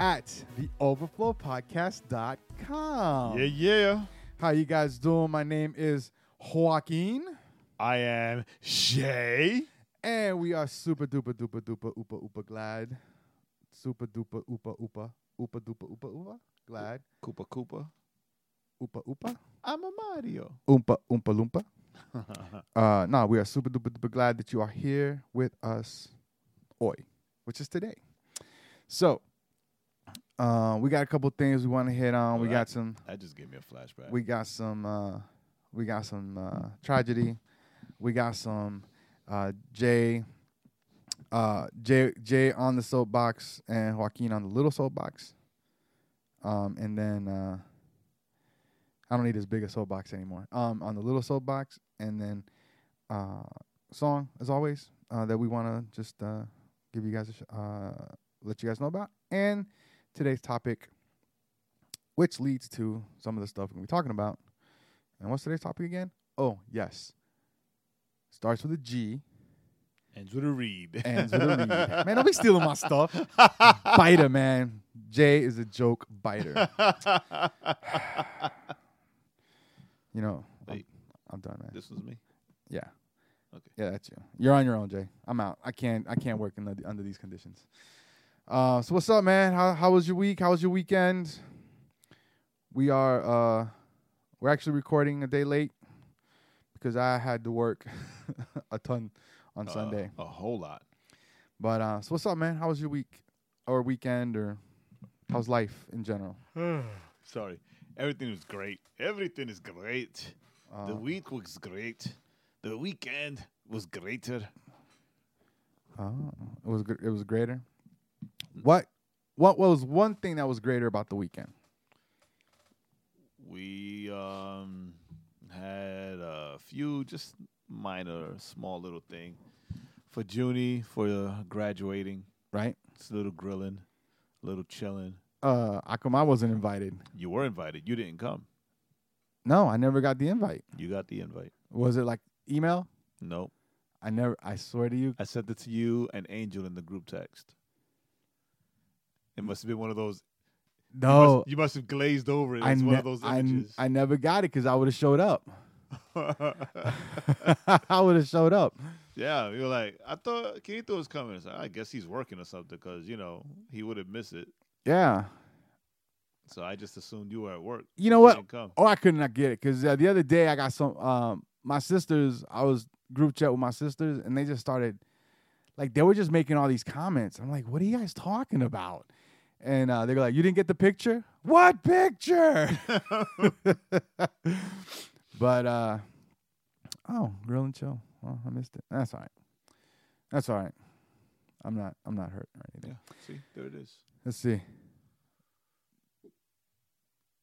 at theoverflowpodcast.com. Yeah, yeah. How you guys doing? My name is Joaquin, I am Shay. and we are super duper duper duper oopa oopa glad. Super duper oopa oopa oopa duper oopa oopa glad. Koopa Koopa. Oopa oopa I'm a Mario. oompa oompa loompa. Uh, no, we are super duper duper glad that you are here with us, oi, which is today. So, uh, we got a couple things we want to hit on. we Well, got some, That just gave me a flashback. we got some, uh, we got some uh, tragedy. We got some uh, Jay, uh, Jay, Jay on the soapbox and Joaquin on the little soapbox. Um, and then uh, I don't need as big a soapbox anymore. Um, on the little soapbox, and then uh, song as always uh, that we want to just uh, give you guys, a sh- uh, let you guys know about, and today's topic, which leads to some of the stuff we're gonna be talking about. And what's today's topic again? Oh yes, starts with a G, Ends with a read. ends with a read. man, don't be stealing my stuff. Biter, man. Jay is a joke biter. You know, I'm, I'm done, man. this was me. Yeah. Okay. Yeah, that's you. You're on your own, Jay. I'm out. I can't. I can't work in the, under these conditions. Uh, so what's up, man? How how was your week? How was your weekend? We are uh, we're actually recording a day late because I had to work a ton on Uh, Sunday. A whole lot. But uh, so what's up, man? How was your week or weekend or how's life in general? Sorry. Everything was great. Everything is great. the Uh, week was great. The weekend was greater. Oh, it was gr- it was greater. What what was one thing that was greater about the weekend? We um had a few just minor, small little thing for Junie for uh, graduating. Right? It's a little grilling, a little chilling. Uh, come I wasn't invited? You were invited. You didn't come. No, I never got the invite. You got the invite. Was it like email? Nope. I never. I swear to you. I sent it to you and Angel in the group text. It must have been one of those. you No, must, you must have glazed over it. I, It's one of those images. I never got it because I would have showed up. I would have showed up. yeah, you're like, I thought Keith was coming. It's I guess he's working or something because you know he would have missed it. Yeah. So I just assumed you were at work. You know what? Oh, I could not get it because uh, the other day I got some. Um, my sisters. I was group chat with my sisters, and they just started, like, they were just making all these comments. I'm like, what are you guys talking about? And uh, they're like, you didn't get the picture? What picture? but uh, oh, grill and chill. Oh, I missed it. That's all right. That's all right. I'm not. I'm not hurt or anything. Yeah, see, there it is. Let's see.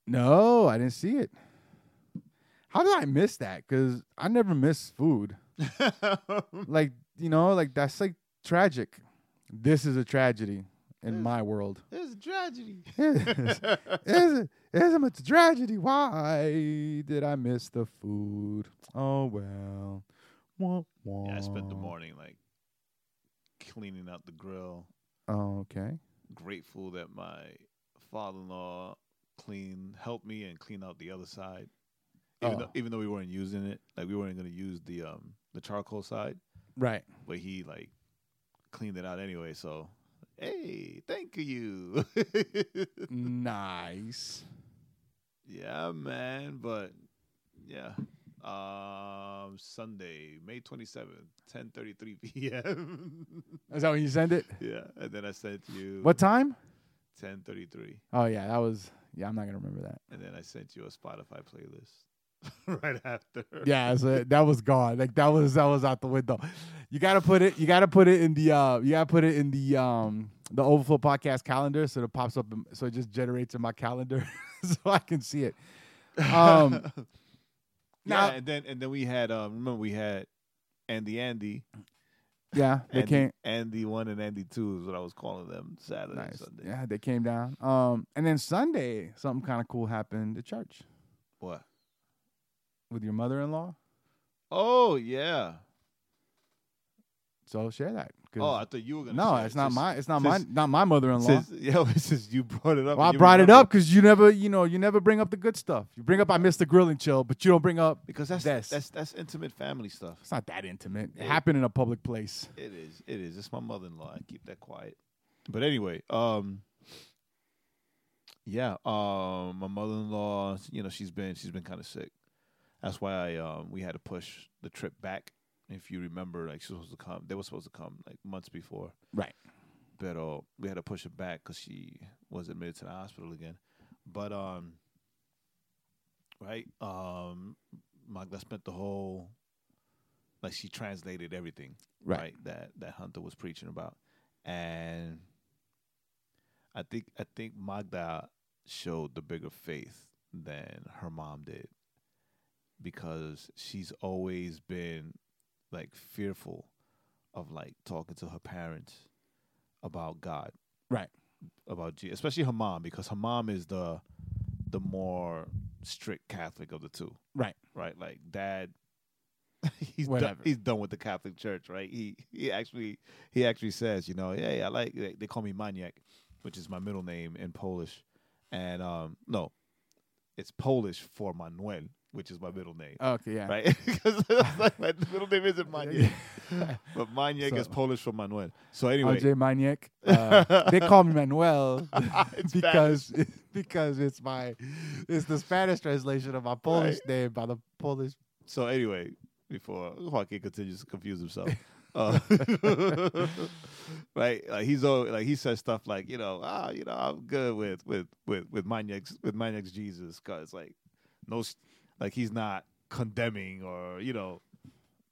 No, I didn't see it. How did I miss that? Because I never miss food. Like, you know, like that's like tragic. This is a tragedy in Yeah. my world. it's a tragedy. It's, it's, it's a tragedy. Why did I miss the food? Oh, well. Wah, wah. yeah, I spent the morning like cleaning out the grill. Oh, okay. Grateful that my father-in-law clean helped me and clean out the other side. Even Oh. though even though we weren't using it, like we weren't going to use the um the charcoal side, Right. but he like cleaned it out anyway. So, hey, thank you. nice. yeah, man. But yeah, um, Sunday, May twenty seventh, ten thirty three p.m. Is that when you send it? yeah, and then I sent you What time? 10:33. Oh yeah. That was, yeah, I'm not going to remember that. and then I sent you a Spotify playlist. right after. Yeah, so that was gone. Like that was that was out the window. You gotta put it. You gotta put it in the. uh You gotta put it in the um the Overflow podcast calendar, so it pops up. So it just generates in my calendar, so I can see it. Um, yeah, now- and then and then we had um remember we had Andy Andy. yeah, they Andy, came. Andy one and Andy two is what I was calling them Saturday, Nice. Sunday. Yeah, they came down. Um, and then Sunday, something kind of cool happened at church What? With your mother-in-law. Oh yeah. So share that. Oh, I thought you were gonna. no, share it's it. not my. It's not my. Not my mother-in-law. Since, yeah, since you brought it up. Well, I brought it up because you never, you know, you never bring up the good stuff. You bring up I missed the grill and chill, but you don't bring up. because that's This. that's that's intimate family stuff. It's not that intimate. It Yeah. happened in a public place. It is. It is. It's my mother-in-law. I keep that quiet. But anyway, um, yeah, um, my mother-in-law. You know, she's been she's been kind of sick. That's why I um we had to push the trip back. If you remember, like she was supposed to come, they were supposed to come like months before. Right. But uh, we had to push it back because she was admitted to the hospital again. But um, right, um, Magda spent the whole like she translated everything Right. right. that that Hunter was preaching about, and I think I think Magda showed the bigger faith than her mom did because she's always been like fearful of like talking to her parents about God, Right. About Jesus, especially her mom because her mom is the the more strict Catholic of the two Right. right? Like dad, he's done, he's done with the Catholic Church, right? He he actually he actually says, you know, hey, I like they, they call me Maniak, which is my middle name in Polish, and um no, it's Polish for Manuel, which is my middle name, Okay. Yeah. right? Because like, my middle name isn't Maniak, but Maniak is Polish for Manuel. So anyway, Andre Maniek. Uh, they call me Manuel because because it's my it's the Spanish translation of my Polish name by the Polish. So anyway, before Joaquin continues to confuse himself, uh, right? Like he's all like he says stuff like you know ah you know I'm good with with with with Maniac's with Maniac's Jesus because like no like he's not condemning or you know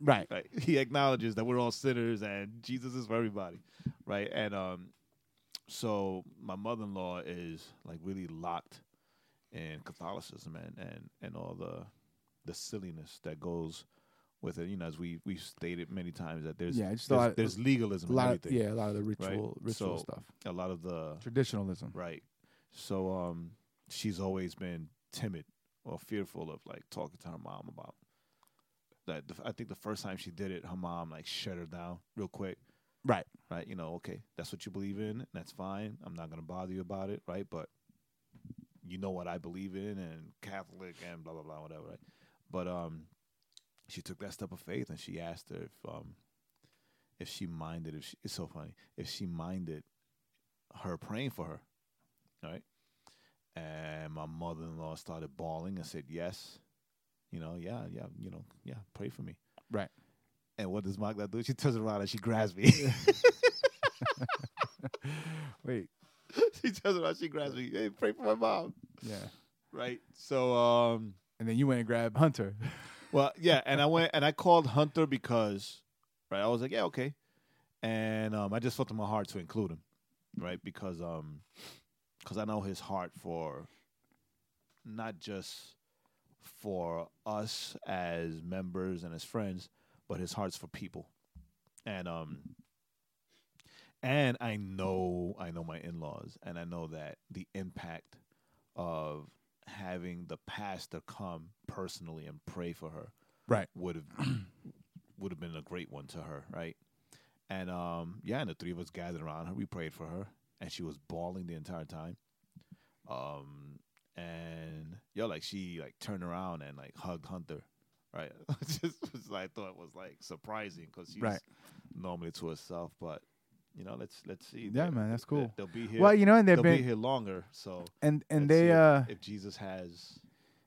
Right. right he acknowledges that we're all sinners and Jesus is for everybody right and um so my mother-in-law is like really locked in Catholicism and and and all the the silliness that goes with it you know as we we've stated many times that there's Yeah, just there's, there's legalism A lot. Of, yeah. A lot of the ritual ritual So- stuff. a lot of the Traditionalism. Right. So um she's always been timid or fearful of like talking to her mom about that. The, I think the first time she did it, her mom like shut her down real quick. Right. Right. You know, okay, that's what you believe in. and That's fine. I'm not gonna bother you about it. Right. But you know what I believe in and Catholic and blah blah blah whatever. Right. But um, she took that step of faith and she asked her if um if she minded if she, it's so funny if she minded her praying for her right? And my mother in law started bawling and said, Yes. You know, yeah, yeah, you know, yeah, pray for me. Right. And what does Magda do? She turns around and she grabs me. Wait. she turns around, she grabs me. Hey, pray for my mom. Yeah. Right. So um And then you went and grabbed Hunter. well, yeah, and I went and I called Hunter because right, I was like, Yeah, okay. And um I just felt in my heart to include him. Right? Because um because I know his heart for not just for us as members and as friends, but his heart's for people. And um and I know I know my in-laws and I know that the impact of having the pastor come personally and pray for her Right. would have would have been a great one to her, right? And um yeah, and the three of us gathered around her, we prayed for her, and she was bawling the entire time. Um and yo, like she like turned around and like hugged Hunter, right? Just was I thought was like surprising because she's Right. normally to herself, but you know, let's let's see. Yeah, They- man, that's cool. They'll be here. Well, you know, and they've they'll be here longer, so and and they uh if Jesus has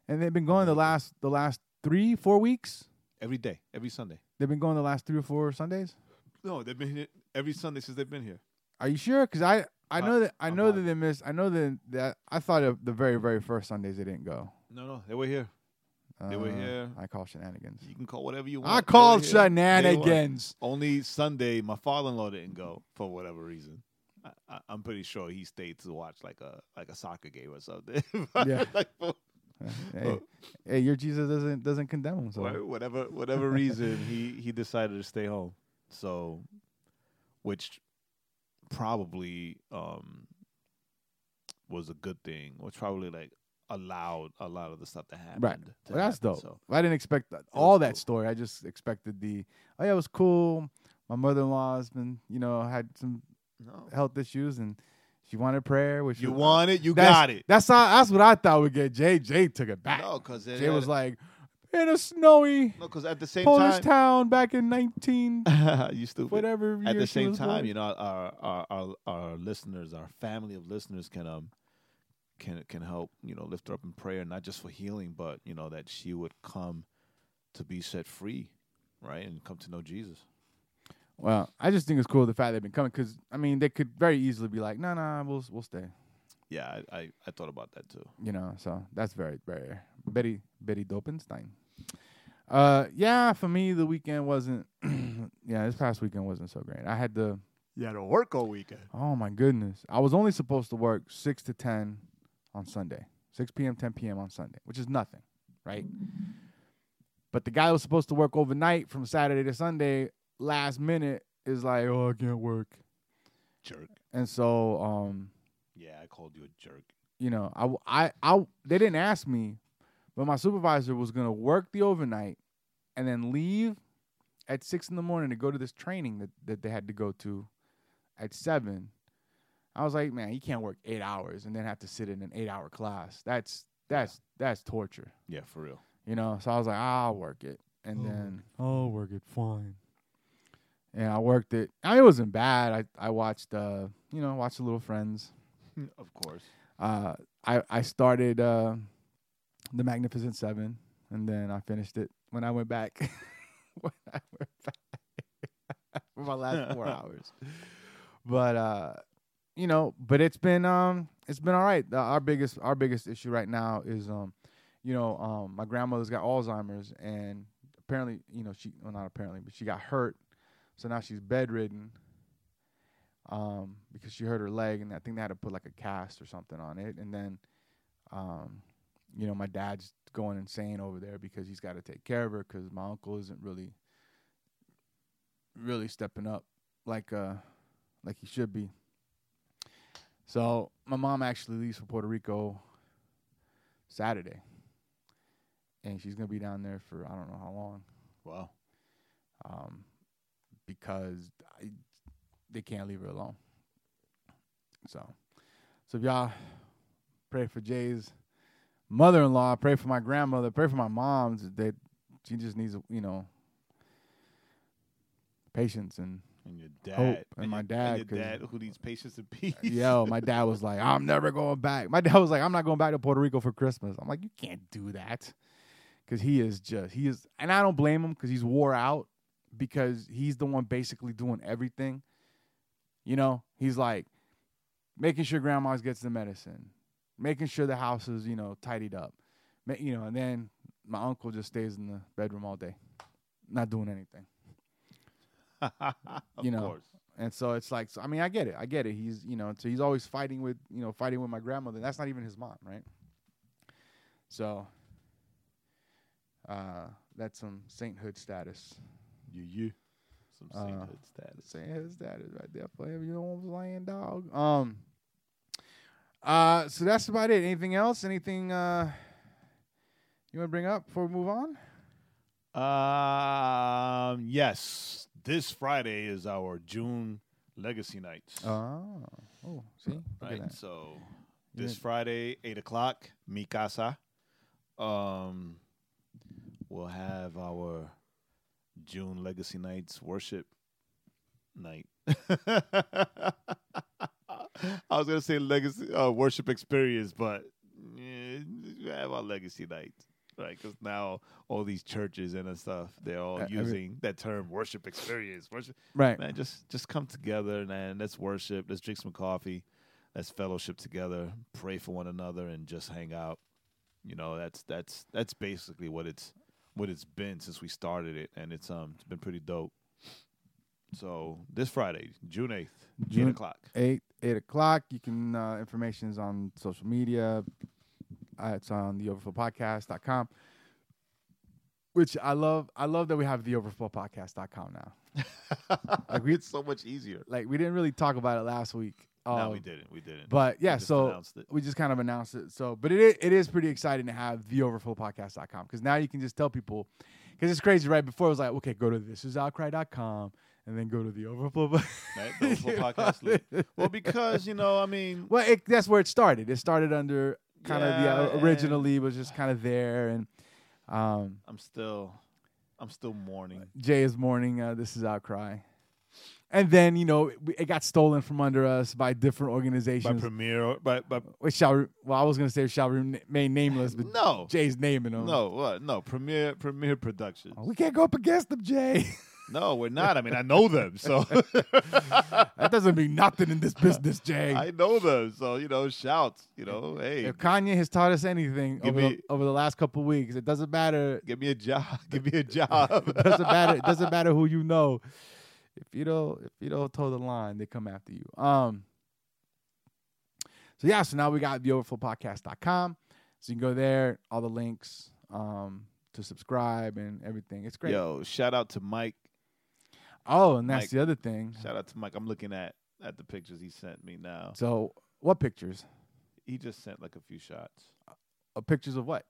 and they've been going the last the last three four weeks. every day, every Sunday. They've been going the last three or four Sundays. No, they've been here every Sunday since they've been here. Are you sure? Because I I know that I I'm know that they missed. I know that that I thought of the very very first Sundays they didn't go. No, no, they were here. They were Uh, here. I call shenanigans. You can call whatever you want. I They called were here. They were- shenanigans. Only Sunday, my father-in-law didn't go for whatever reason. I, I, I'm pretty sure he stayed to watch like a like a soccer game or something. Yeah. like, for hey, hey, your Jesus doesn't doesn't condemn him. So wha- whatever whatever reason, he he decided to stay home. So, which probably um was a good thing. Which probably like allowed a lot of the stuff to happen. Right. Well, that's happen. dope. So I didn't expect that, all that cool. story. I just expected the oh yeah, it was cool. My mother in law's been you know had some no. health issues and she wanted prayer. Which you was- want it, you got it. That's how, that's what I thought would get Jay. Jay took it back. No, because Jay was like in a snowy no, because at the same Polish time, town back in nineteen you stupid. whatever. At the same time, born. you know, our, our our our listeners, our family of listeners, can um can can help you know lift her up in prayer, not just for healing, but you know that she would come to be set free, right, and come to know Jesus. Well, I just think it's cool the fact they've been coming because I mean they could very easily be like, no, no, nah, we'll we'll stay. Yeah, I, I I thought about that too. You know, so that's very very rare. Betty Betty Dopenstein. Uh, yeah, for me the weekend wasn't. yeah, this past weekend wasn't so great. I had to. You had to work all weekend. Oh my goodness, I was only supposed to work six to ten on Sunday, six p.m. ten p.m. on Sunday, which is nothing, right? But the guy was supposed to work overnight from Saturday to Sunday, last minute is like, oh, I can't work, Jerk. and so um, Yeah, I called you a jerk. you know, I, I, I- they didn't ask me, but my supervisor was gonna work the overnight and then leave at six in the morning to go to this training that, that they had to go to at seven. I was like, man, you can't work eight hours and then have to sit in an eight hour class. That's that's that's torture, Yeah, for real. you know. So I was like, I'll work it, and then I'll work it fine. And I worked it. I mean, it wasn't bad. I I watched, uh, you know, watched the Little Friends. of course. uh, I I started uh, the Magnificent Seven, and then I finished it when I went back. when I went back for my last four hours. But uh, you know, but it's been um, it's been all right. Uh, our biggest our biggest issue right now is um, you know, um, my grandmother's got Alzheimer's, and apparently, you know, she well not apparently, but she got hurt, so now she's bedridden um, because she hurt her leg, and I think they had to put like a cast or something on it. And then, um, you know, my dad's going insane over there because he's got to take care of her because my uncle isn't really, really stepping up like uh, like he should be. So my mom actually leaves for Puerto Rico Saturday, and she's gonna be down there for I don't know how long Wow. um, because I, they can't leave her alone. So, so if y'all pray for Jay's mother-in-law, pray for my grandmother, pray for my mom. That she just needs, you know, patience and And your dad. Hope, and my your, dad, your 'cause- dad who needs patience and peace. yo, my dad was like, I'm never going back. My dad was like, I'm not going back to Puerto Rico for Christmas. I'm like, you can't do that. Cause he is just, he is, and I don't blame him because he's wore out because he's the one basically doing everything. You know, he's like making sure grandma's gets the medicine, making sure the house is, you know, tidied up. Ma- You know, and then my uncle just stays in the bedroom all day, not doing anything. of you know, course. And so it's like, so, I mean, I get it, I get it. He's, you know, so he's always fighting with, you know, fighting with my grandmother. That's not even his mom, right? So, uh, that's some sainthood status. You you. Some Uh, sainthood status. Sainthood status right there for him. You know what I'm saying, dog? Um, uh, so that's about it. Anything else? Anything, uh, you want to bring up before we move on? Um. Yes, this Friday is our June Legacy Nights. Oh, oh, see, right. So this didn't- Friday, eight o'clock, mi casa. Um, we'll have our June Legacy Nights worship night. I was gonna say legacy uh, worship experience, but yeah, we have our legacy night, right? Because now all these churches and stuff, they're all Uh, every- using that term worship experience. Worship, Right. man, just just come together, man. Let's worship. Let's drink some coffee. Let's fellowship together. Pray for one another and just hang out. You know, that's that's that's basically what it's what it's been since we started it, and it's um it's been pretty dope. So this Friday, June eighth, eight June- o'clock. eight eight o'clock. You can uh, information is on social media. Uh, it's on the overflowpodcast.com. Which I love. I love that we have the overflowpodcast.com now. Like we it's so much easier. like we didn't really talk about it last week. no, um, we didn't. We didn't. But yeah, just so we just kind of announced it. So, but it is, it is pretty exciting to have the overflowpodcast.com because now you can just tell people because it's crazy. Right before it was like, okay, go to thisisoutcry.com and then go to the overflow. Right? The Overflow podcast. Well, because you know, I mean, Well, it, that's where it started. It started under kind of the uh, originally was just kind of there, and um, I'm still, I'm still mourning. Jay is mourning. Uh, this is outcry, and then you know it, it got stolen from under us by different organizations. By. Premiere, by by which shall well, I was gonna say shall remain nameless, but no, Jay's naming them. no, what? No, Premiere, Premiere Productions. Oh, we can't go up against them, Jay. No, we're not. I mean, I know them, so that doesn't mean nothing in this business, Jay. I know them. So you know, shouts. You know, hey, if Kanye has taught us anything over, me- the, over the last couple weeks, it doesn't matter give me a job. Give me a job. it doesn't matter. It doesn't matter who you know. If you don't, if you don't toe the line, they come after you. Um. So yeah, so now we got the overflowpodcast.com. So you can go there, all the links, um, to subscribe and everything. It's great. Yo, shout out to Mike. Oh, and that's Mike. the other thing. Shout out to Mike. I'm looking at at the pictures he sent me now. So what pictures? He just sent like a few shots Uh, pictures of what?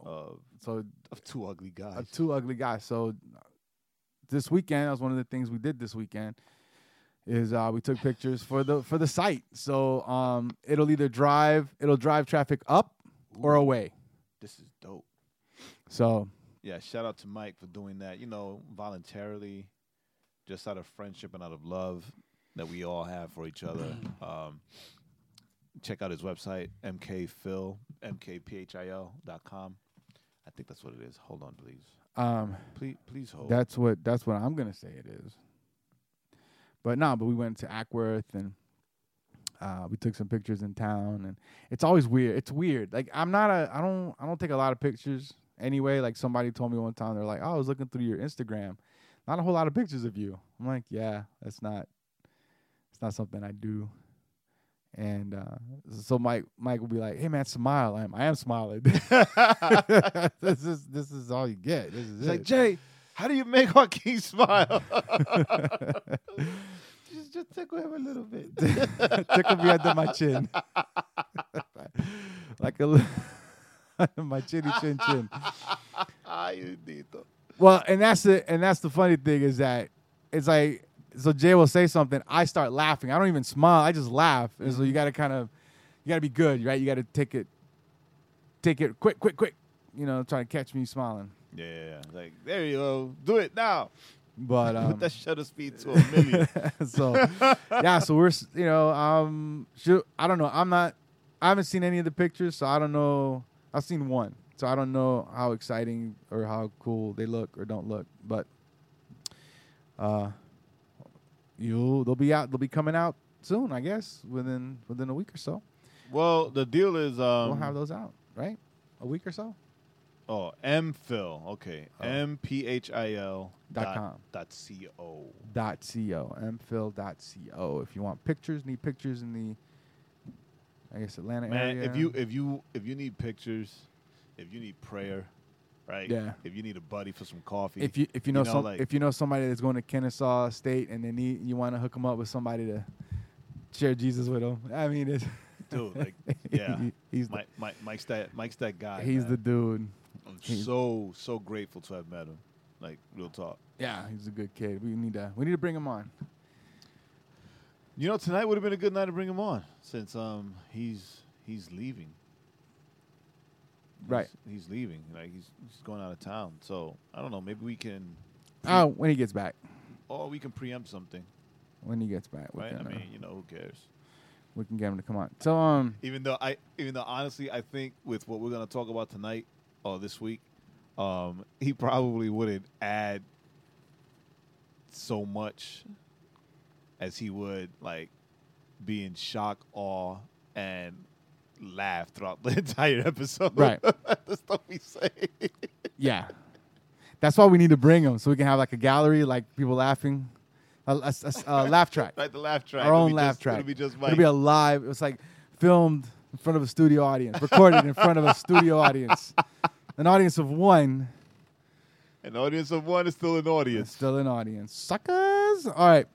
of So of two ugly guys. uh, two ugly guys. So this weekend, that was one of the things we did this weekend. Is uh, we took pictures for the for the site. So um, it'll either drive it'll drive traffic up or away. This is dope. So Yeah, shout out to Mike for doing that. You know, voluntarily, just out of friendship and out of love that we all have for each other. Um, check out his website, mkphil, mkphil dot com. I think that's what it is. Hold on, please. um, Please, please hold. that's what that's what I'm gonna say it is. But no, but we went to Acworth and uh, we took some pictures in town, and it's always weird. It's weird. Like I'm not a I don't I don't take a lot of pictures anyway. Like somebody told me one time they're like, oh, I was looking through your Instagram, not a whole lot of pictures of you. I'm like, yeah, that's not it's not something I do. And uh, so Mike Mike will be like, "Hey man, smile. I am I am smiling. this is this is all you get. This is It's it. like Jay, how do you make Joaquin smile? just, just tickle him a little bit. tickle me under my chin, like a my chinny chin chin. Ay. Well, and that's the and that's the funny thing is that it's like so Jay will say something, I start laughing. I don't even smile. I just laugh. And so you got to kind of you got to be good, right? You got to take it take it quick, quick, quick. You know, trying to catch me smiling. Yeah. Like, there you go. Do it now. But Put um, that shutter speed to a million. so yeah, so we're you know um shoot, I don't know. I'm not. I haven't seen any of the pictures, so I don't know. I've seen one, so I don't know how exciting or how cool they look or don't look. But uh, you they'll be out. They'll be coming out soon, I guess, within within a week or so. well, the deal is um, we'll have those out, right? A week or so. Oh, mphil. Okay, Oh. M P H I L Dot com. dot c o. Dot co mphil dot co. If you want pictures, need pictures in the I guess Atlanta Man, area. if you if you if you need pictures, if you need prayer, right? Yeah. If you need a buddy for some coffee, if you if you know, You know, some like- if you know somebody that's going to Kennesaw State and they need you want to hook them up with somebody to share Jesus with them. I mean, it's, dude, like yeah, he- he's the, Mike, Mike, Mike's that Mike's that guy. he's man. the dude. I'm he's- so so grateful to have met him. Like real talk. Yeah, he's a good kid. We need to we need to bring him on. You know, tonight would have been a good night to bring him on since um he's he's leaving. He's- Right. He's, leaving. Like he's he's going out of town. So I don't know. Maybe we can. Oh, when he gets back. Or we can preempt something, When he gets back, right? I uh, mean, you know, who cares? we can get him to come on. So um, Even though I, even though honestly, I think with what we're gonna talk about tonight or this week, um, he probably wouldn't add so much as he would like be in shock, awe, and laugh throughout the entire episode. Right. the stuff we say. Yeah, that's why we need to bring them so we can have like a gallery, like people laughing, a, a- a- a laugh track, Right, the laugh track. our It'll own laugh just, track. It'll be just It'll be a live. It's like filmed in front of a studio audience, recorded in front of a studio audience, an audience of one. An audience of one is still an audience. Still an audience. Suckers. All right.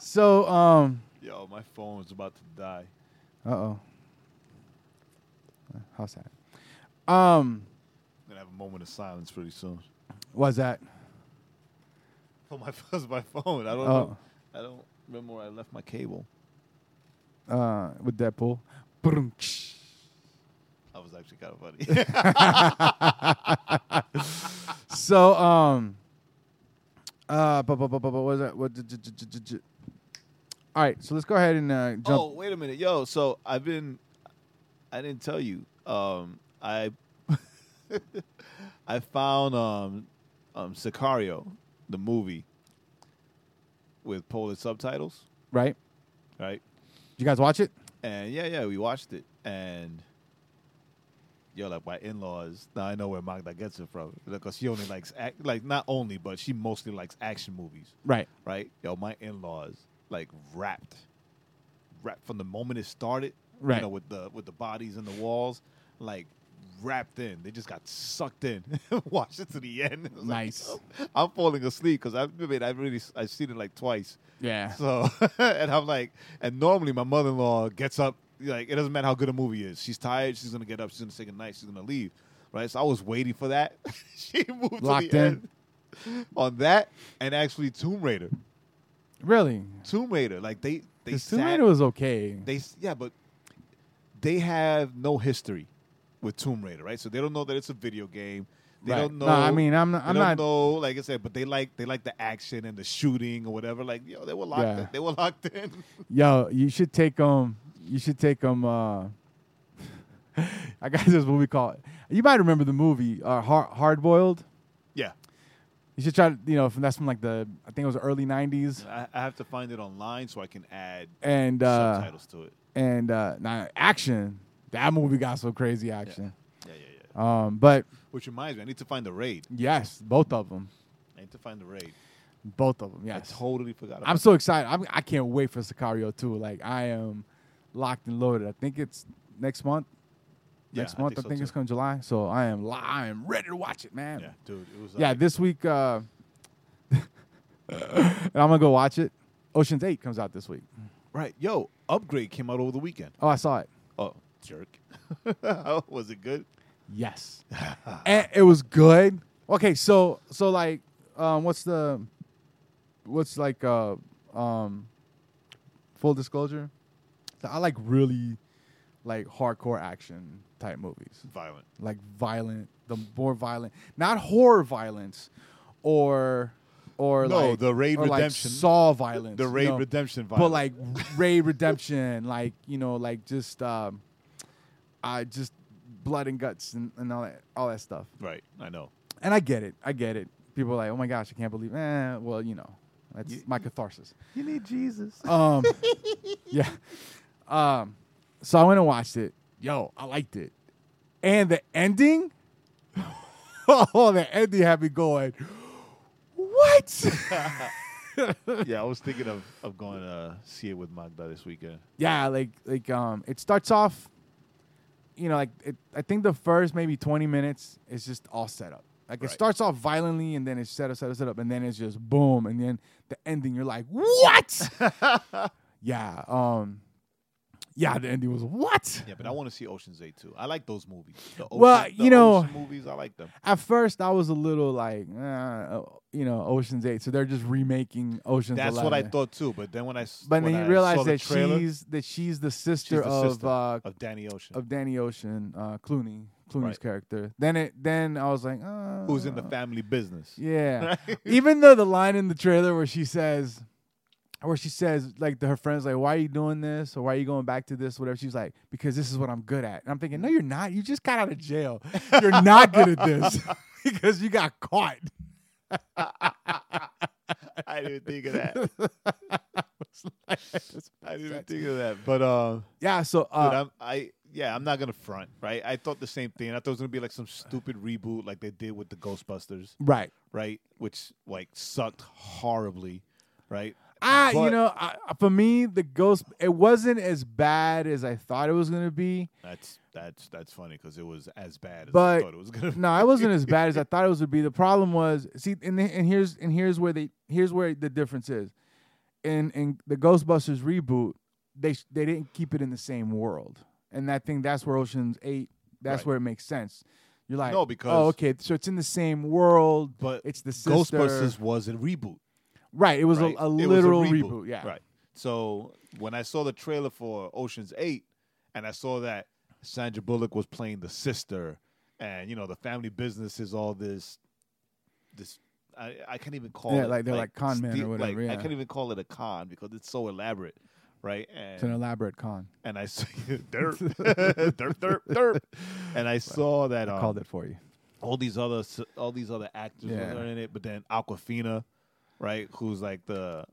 so, um, Yo, my phone is about to die. uh oh. How sad. Um, I'm gonna have a moment of silence pretty soon. what's that? Oh, my phone's my phone. I don't Oh. know. I don't remember where I left my cable. Uh, with Deadpool. Boom. I was actually kind of funny. So, um, uh, bu- bu- bu- bu- bu- what was that? What? j- j- All right, so let's go ahead and uh, jump. oh, wait a minute, yo. So I've been. I didn't tell you. Um, I. I found um, um, Sicario, the movie, with Polish subtitles, Right? right? Did you guys watch it? And yeah, yeah, we watched it, and yo, like my in-laws. Now I know where Magda gets it from because she only likes act, like not only, but she mostly likes action movies, Right. right? Yo, my in-laws like rapped, rapped from the moment it started, Right. You know, with the with the bodies and the walls, like wrapped in. They just got sucked in. Watched it to the end. Was like, Nice. Oh, I'm falling asleep because I've been I've really I've seen it like twice. Yeah. So, and I'm like, and normally my mother in law gets up, like, it doesn't matter how good a movie is. She's tired, she's gonna get up, she's gonna say goodnight, she's gonna leave. Right? So I was waiting for that. she moved Locked to the in. end on that and actually Tomb Raider. Really? Tomb Raider. Like they they sat, Tomb Raider was okay. they yeah, but they have no history with Tomb Raider, right? So they don't know that it's a video game. They Right. don't know. No, I mean, I'm not. they I'm don't not. know, like I said, but they like they like the action and the shooting or whatever. Like yo, they were locked. Yeah. In, they were locked in. Yo, you should take them. You should take them. Uh, I got this movie called. You might remember the movie uh, Hard Hard Boiled. yeah, You should try. to You know, from that's from like the I think it was early '90s, I, I have to find it online so I can add and uh, subtitles to it. And uh, now action. That movie got some crazy action. Yeah, yeah, yeah. Um, but Which reminds me, I need to find the raid. yes, both of them. I need to find the raid. Both of them. Yes. I totally forgot. About I'm so excited. I'm, I can't wait for Sicario 2. Like I am locked and loaded. I think it's next month. Yeah, next I month, I think think, so, it's coming July. So I am, li- I am ready to watch it, man. Yeah, dude, it was. Yeah, like- this week, uh, and I'm gonna go watch it. Ocean's Eight comes out this week. Right. Yo, upgrade came out over the weekend. Oh, I saw it. Oh, jerk. Was it good? Yes, and it was good. Okay, so so like, um, what's the, what's like, uh, um, full disclosure, So I like really, like hardcore action type movies. Violent. like violent, the more violent, not horror violence, or or No, like the Raid or like Redemption. Saw violence, The you Raid know? Redemption violence. but like Raid Redemption, like you know, like just um, uh, just blood and guts and, and all that all that stuff. right. I know. And I get it, I get it. People are like, oh my gosh, I can't believe. Eh, well, you know, that's You- my catharsis. You need Jesus. Um, yeah. Um, so I went and watched it. Yo, I liked it, and the ending. oh, the ending had me going. What? yeah, I was thinking of, of going to see it with Magda this weekend. yeah, like like um, it starts off. You know, like it, I think the first maybe twenty minutes is just all set up. Like it Right. starts off violently, and then it's set up, set up, set up, and then it's just boom, and then the ending. You're like, what? yeah. Um. Yeah, the ending was what? Yeah, but I want to see Ocean's Eight too. I like those movies. The ocean, Well, the you know- ocean movies. I like them. At first, I was a little like, uh, you know, Ocean's Eight. So they're just remaking Ocean's. That's 11. what I thought too. But then when I But when then you realize that trailer, she's that she's the she's sister the of sister uh, of Danny Ocean, of Danny Ocean, uh, Clooney, Clooney's Right. character. Then it then I was like, uh, who's in the family business. Yeah. Right? Even though the line in the trailer where she says, where she says like to her friends like, "Why are you doing this?" or "Why are you going back to this?" Whatever. She's like, "Because this is what I'm good at." And I'm thinking, "No, you're not. You just got out of jail. You're not good at this because you got caught." I didn't think of that. like, that I didn't even think of that. But um, Yeah, so dude, uh, I'm, I yeah, I'm not gonna front. Right, I thought the same thing. I thought it was gonna be like some stupid reboot, like they did with the Ghostbusters. right. Right, which like sucked horribly. Right. Ah, you know, I, for me, the ghost it wasn't as bad as I thought it was gonna be. That's that's that's funny because it was as bad as But- I thought it was gonna. No, it wasn't as bad as I thought it was gonna be. The problem was, see, and, the, and here's and here's where they here's where the difference is. In in the Ghostbusters reboot, they they didn't keep it in the same world, and I think that's where Ocean's Eight. That's Right. where it makes sense. You're like, No, because- oh, okay, so it's in the same world, But it's the sister. Ghostbusters was a reboot. Right? It was right? a, a It was literal reboot. yeah. Right. So when I saw the trailer for Ocean's Eight, and I saw that Sandra Bullock was playing the sister, and you know the family business is all this, this. I, I can't even call Yeah, it like they're like con men or whatever, like, I can't even call it a con because it's so elaborate, right? It's an elaborate con. and I see derp, derp, derp, derp, and I saw that I um, called it for you. all these other all these other actors Yeah. are in it, but then Awkwafina, right, who's like the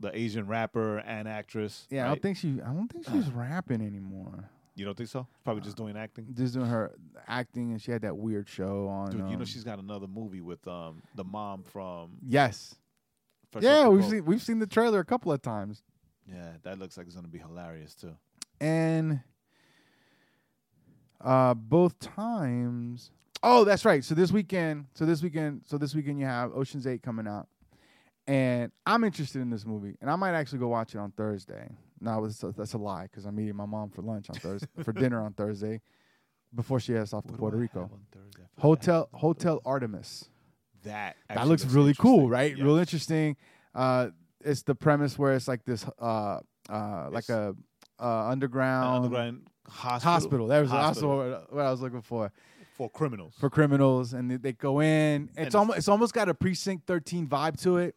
the Asian rapper and actress. Yeah, I right? don't think she. I don't think she's rapping anymore. you don't think so. Probably just doing acting. Just doing her acting, and she had that weird show on. Dude, you know um, she's got another movie with um the mom from. Yes. Fresh Yeah, we've seen we've seen the trailer a couple of times, Yeah, that looks like it's gonna be hilarious too. and uh, both times. Oh, that's right. So this weekend, so this weekend, so this weekend you have Ocean's Eight coming out, and I'm interested in this movie, and I might actually go watch it on Thursday. No, that's a, that's a lie because I'm meeting my mom for lunch on Thursday for dinner on Thursday, before she heads off to What do Puerto Rico. have on Thursday? I feel like I Hotel Hotel Artemis. That that actually looks, really cool, right? Yeah. Real interesting. Uh, it's the premise where it's like this, uh, uh, like a uh, An underground, underground hospital. hospital. That was Hospital also what, I was looking for for criminals. for criminals, and they, they go in. It's it's- almost it's almost got a precinct thirteen vibe to it,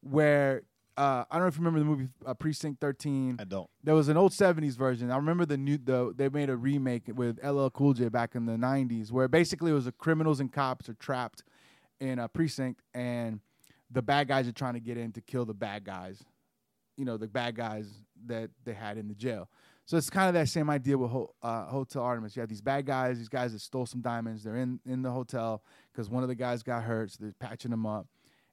where uh, I don't know if you remember the movie uh, Precinct thirteen. I don't. There was an old '70s version. I remember the new the they made a remake with LL Cool J back in the '90s, where basically it was the criminals and cops are trapped in a precinct, and the bad guys are trying to get in to kill the bad guys. You know, the bad guys that they had in the jail. So it's kind of that same idea with Ho- uh, Hotel Artemis. You have these bad guys, these guys that stole some diamonds. They're in in the hotel because one of the guys got hurt, so they're patching them up.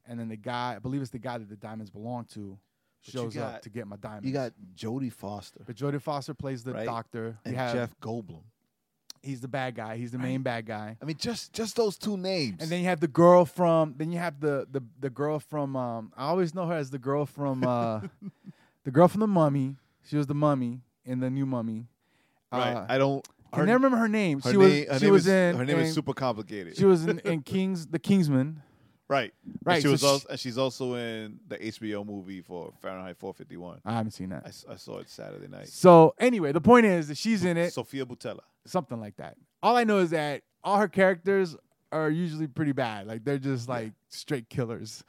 And then the guy, I believe it's the guy that the diamonds belong to, But you shows up got- to get my diamonds. You got Jodie Foster But Jodie Foster plays the Right. doctor. and you have, Jeff Goldblum. He's the bad guy. He's the main bad guy. I mean, just just those two names. And then you have the girl from. Then you have the the the girl from. Um, I always know her as the girl from. Uh, the girl from the Mummy. She was the Mummy in the new Mummy. right? Uh, I don't. I never remember her name. Her she name, was. her she name was is, in. Her name in- is super complicated. She was in, in Kings. The Kingsman. Right, Right, And she so was she- also, and she's also in the HBO movie for Fahrenheit 451. I haven't seen I, that. s- I saw it Saturday night. So anyway, the point is that she's in it. Sofia Boutella. something like that. All I know is that all her characters are usually pretty bad. Like they're just like straight killers.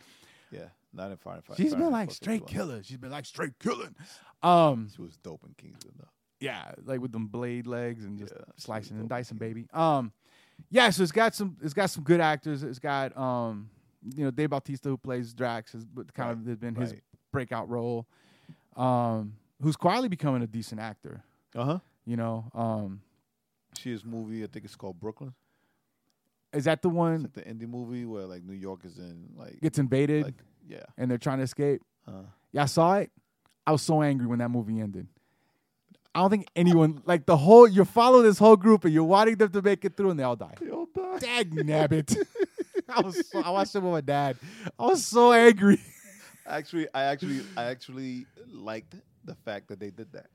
Yeah, not in Fahrenheit. She's been like straight 451. killer. She's been like straight killing. Um, She was dope in Kingsman though. yeah, like with them blade legs and just Yeah, slicing and dicing, baby. Um, yeah, so it's got some it's got some good actors. It's got um, you know, Dave Bautista who plays Drax has kind of has been his right. breakout role. Um, who's quietly becoming a decent actor. Uh huh. You know, um, She has movie. I think it's called Brooklyn. is that the one like the indie movie where like New York is in like gets invaded like yeah. and they're trying to escape? Uh, Yeah, I saw it. I was so angry when that movie ended. I don't think anyone like the whole you follow this whole group and you're wanting them to make it through and they all die. they all died. Dag nabbit. I was so, I watched it with my dad. I was so angry. Actually, I actually, I actually liked the fact that they did that,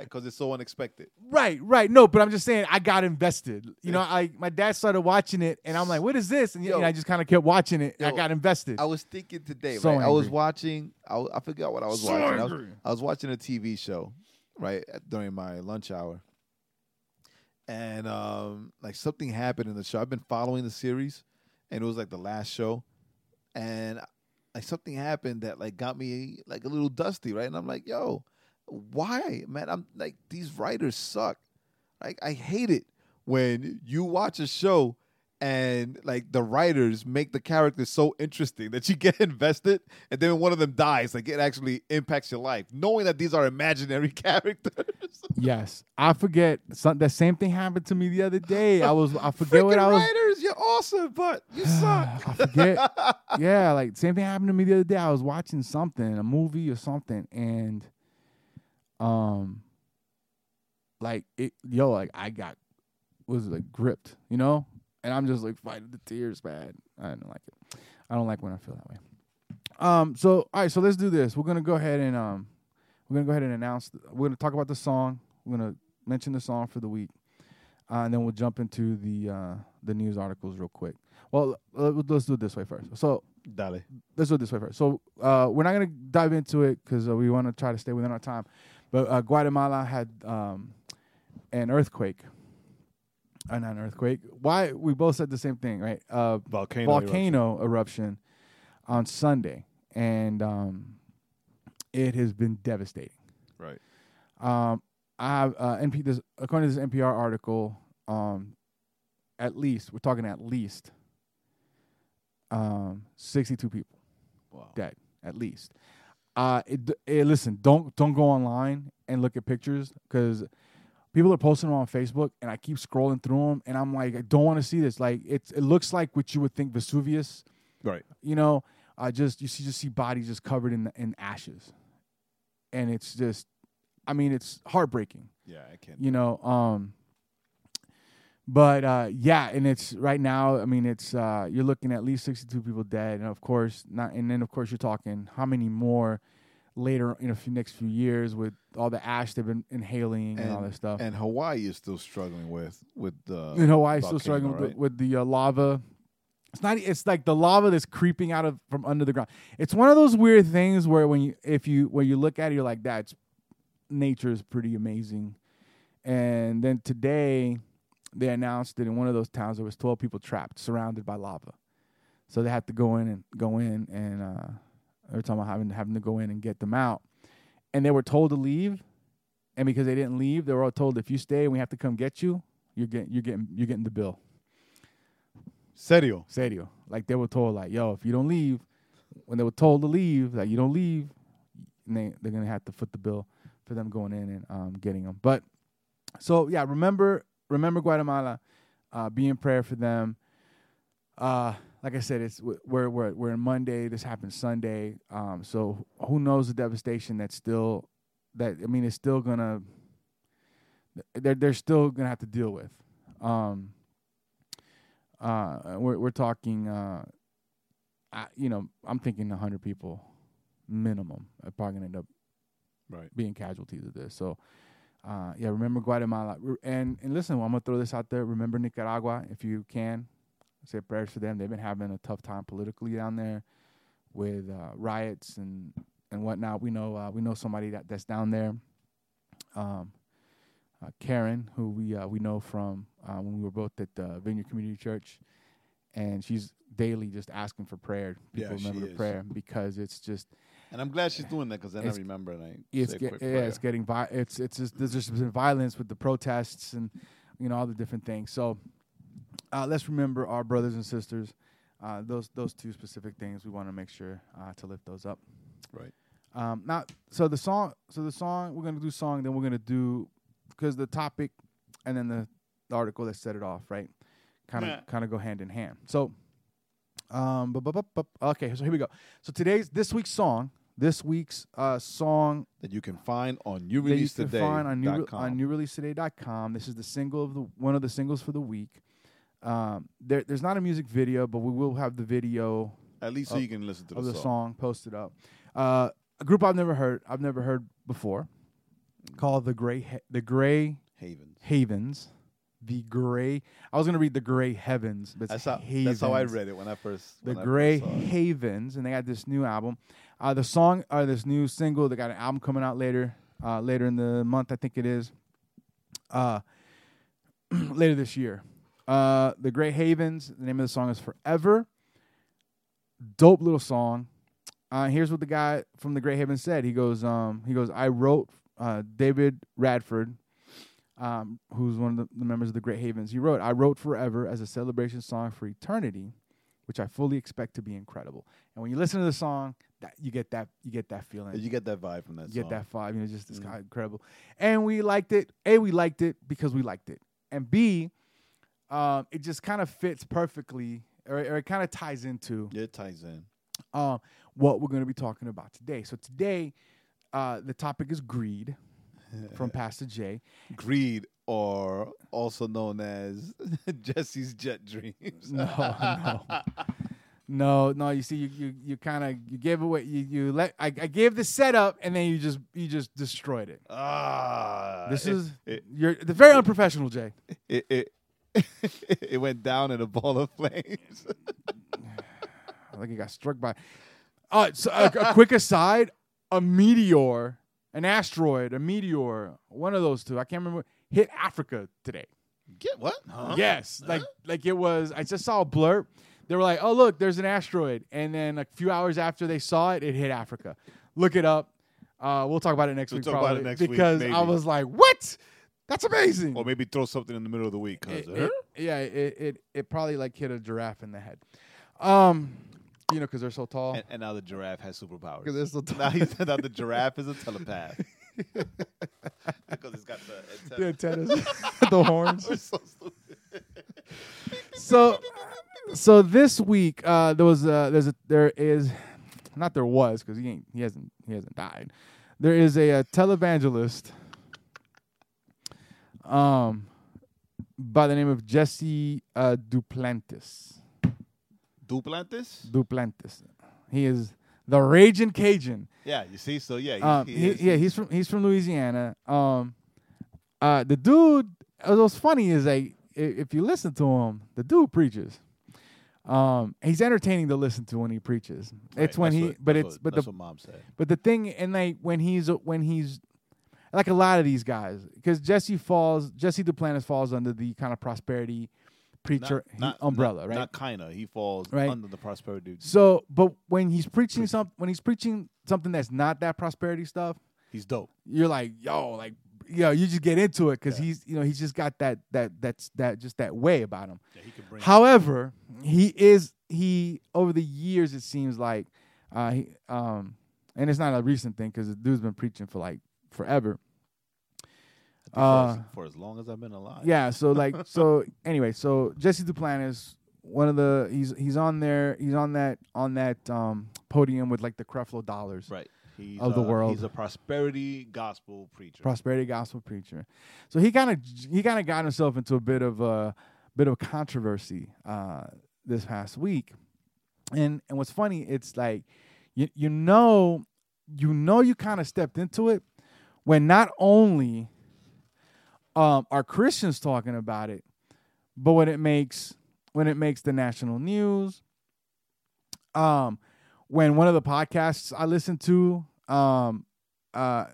because it's so unexpected. Right, right. No, but I'm just saying I got invested. You know, I my dad started watching it and I'm like, what is this? And, Yo. and I just kind of kept watching it. and I got invested. I was thinking today, So right? I was angry. watching. I forgot what I was So watching. I was, angry. I was watching a TV show, right, during my lunch hour, and um, like something happened in the show. I've been following the series, and it was like the last show, and like something happened that like got me like a little dusty, right? And I'm like, yo, why, man? I'm like these writers suck. Like I hate it when you watch a show and like the writers make the characters so interesting that you get invested, and then one of them dies, like it actually impacts your life, knowing that these are imaginary characters. Yes, I forget. Some, the same thing happened to me the other day. I was I forget what I was. writers, you're awesome, but you suck. I forget. yeah, like same thing happened to me the other day. I was watching something, a movie or something, and um, like it, yo, like I got was like gripped, you know, and I'm just like fighting the tears, man. I don't like it. I don't like when I feel that way. Um, so all right, so let's do this. We're gonna go ahead and um, we're gonna go ahead and announce. We're gonna talk about the song. We're gonna mention the song for the week, uh, and then we'll jump into the uh, the news articles real quick. Well, uh, let's do it this way first. So Dale. let's do it this way first. So uh, we're not gonna dive into it because uh, we want to try to stay within our time. But uh, Guatemala had um, an earthquake. Uh, not an earthquake. Why we both said the same thing, right? Uh, Volcano. volcano eruption. on Sunday, and um, it has been devastating. Right. Um, I have uh, NP. This, according to this NPR article, um, at least we're talking at least um, sixty-two people Wow. dead at least. Uh, it, it, listen, don't don't go online and look at pictures because people are posting them on Facebook, and I keep scrolling through them, and I'm like, I don't want to see this. Like, it's it looks like what you would think Vesuvius. Right. You know, I just you see just see bodies just covered in in ashes, and it's just, I mean, it's heartbreaking Yeah, I can't. you know um but uh yeah and it's right now i mean it's uh you're looking at least 62 people dead and of course not and then of course you're talking how many more later in a few next few years with all the ash they've been inhaling and, all this stuff And Hawaii is still struggling with with the. and Hawaii's still struggling with, right? the, with the uh, lava. It's not. It's like the lava that's creeping out of from under the ground. It's one of those weird things where when you if you when you look at it, you're like, that's nature is pretty amazing. And then today, they announced that in one of those towns there was 12 people trapped, surrounded by lava. So they had to go in and go in and uh, they were talking about having having to go in and get them out. And they were told to leave, and because they didn't leave, they were all told if you stay and we have to come get you, you're getting you're getting you're getting the bill. Serio. Serio. Like they were told, like, yo, if you don't leave, when they were told to leave, like you don't leave, they they're gonna have to foot the bill for them going in and um, getting them. But so yeah, remember remember Guatemala, uh, be in prayer for them. Uh, like I said, it's we're we're we're in Monday. This happened Sunday. Um, so who knows the devastation that's still that I mean, it's still gonna they're they're still gonna have to deal with. Um, uh, we're we're talking, uh, I, you know, I'm thinking 100 people minimum are probably gonna end up Right. being casualties of this. So, uh, yeah, remember Guatemala, and and listen, I'm gonna throw this out there. Remember Nicaragua if you can. Say prayers for them. They've been having a tough time politically down there with uh, riots and and whatnot. We know uh, we know somebody that that's down there. Um, uh, Karen, who we uh, we know from uh, when we were both at the Vineyard Community Church, and she's daily just asking for prayer. Yeah, People remember she the prayer because it's just And I'm glad she's doing that because then I remember and I it's get, yeah, prayer. it's getting vi- it's it's just, there's just been violence with the protests and you know all the different things. So uh, let's remember our brothers and sisters. Uh, those those two specific things we want to make sure uh, to lift those up. right. Um, now, so the song, so the song we're gonna do song, then we're gonna do because the topic and then the, the article that set it off, right? Kind of Yeah. kind of go hand in hand. So, um, bu- bu- bu- bu- okay, so here we go. So today's this week's song, this week's uh song That you can find on that you can find on new newreleasetoday.com. on newreleasetoday.com. This is the single of the one of the singles for the week. Um, there, there's not a music video, but we will have the video At least so you can listen to of the, the song posted up. Uh, a group I've never heard, I've never heard before, called the Gray he- the Gray Havens. Havens. The Gray. I was gonna read the Gray Heavens, but That's how, that's how I read it when I first. The Gray first. Havens, and they got this new album. Uh, the song, uh, this new single. They got an album coming out later, uh, later in the month, I think it is. Uh, later this year. Uh, the Gray Havens. The name of the song is Forever. Dope little song. Uh, here's what the guy from the Gray Havens said. He goes, um, he goes, I wrote uh, David Radford. um, who's one of the, the members of the Gray Havens. He wrote, "I wrote forever as a celebration song for eternity." Which I fully expect to be incredible, and when you listen to the song, that you get that you get that feeling. You get that vibe from that. You song. get that vibe. You know, just it's Mhm. kind of incredible. And we liked it. A, we liked it because we liked it. And B, um, it just kind of fits perfectly, or, or it kind of ties into it ties in. um, what we're going to be talking about today. So today, uh, the topic is greed from Pastor Jae. Greed, or also known as Jesse's jet dreams. No, no. No, no. You see, you you, you kind of you gave away. You you let I, I gave the setup, and then you just you just destroyed it. Ah, This it, is it, you're the very unprofessional, Jae. it, it, it went down in a ball of flames. like he got struck by. Uh, so a, a quick aside: a meteor, an asteroid, a meteor, one of those two. I can't remember. Hit Africa today. Get what? Huh? Yes, like like it was. I just saw a blurb. They were like, "Oh, look, there's an asteroid," and then a few hours after they saw it, it hit Africa. Look it up. Uh, we'll talk about it next We'll week. talk about probably, it next week, because I was like, "What? That's amazing." Or maybe throw something in the middle of the week. It, uh, it- yeah, it, it it probably like hit a giraffe in the head. Um, you know, because they're so tall. and, and now the giraffe has superpowers. Because they're so tall. now, now the giraffe is a telepath. because it's got the the antennas, the horns. So. So, so this week uh, there was uh, there's a there is not there was because he ain't he hasn't he hasn't died. There is a, uh televangelist um by the name of Jesse uh, Duplantis. Duplantis? Duplantis. He is the raging Cajun. Yeah, you see? So, yeah. He, Um, he he- is. yeah, he's from he's from Louisiana. Um, uh, the dude. uh, What's funny is like if you listen to him, the dude preaches. Um, he's entertaining to listen to when he preaches. Right, It's when he, what- but it's what- but that's the what mom said. but the thing and like when he's when he's like a lot of these guys because Jesse falls Jesse Duplantis falls under the kind of prosperity preacher he- umbrella, not, right? Not kinda. He falls Right. under the prosperity. Dude. So, but when he's preaching some when he's preaching something that's not that prosperity stuff, He's dope. you're like, yo, like, yo, you just get into it because Yeah. he's, you know, he's just got that, that, that's that, just that way about him. Yeah, he can bring. However, he is, he over the years, it seems like, uh, he, um, and it's not a recent thing because the dude's been preaching for like forever. for, uh, as, for as long as I've been alive. Yeah. So like, so anyway, so Jesse Duplantis, one of the, he's he's on there, he's on that on that um, podium with like the Creflo Dollars. Right. He's, Of the uh, world. He's a prosperity gospel preacher. prosperity gospel preacher. So he kind of he kind of got himself into a bit of a bit of controversy uh, this past week, and and what's funny, it's like you you know you know you kind of stepped into it when not only um, are Christians talking about it, but when it makes when it makes the national news. Um, when one of the podcasts I listened to, um, uh,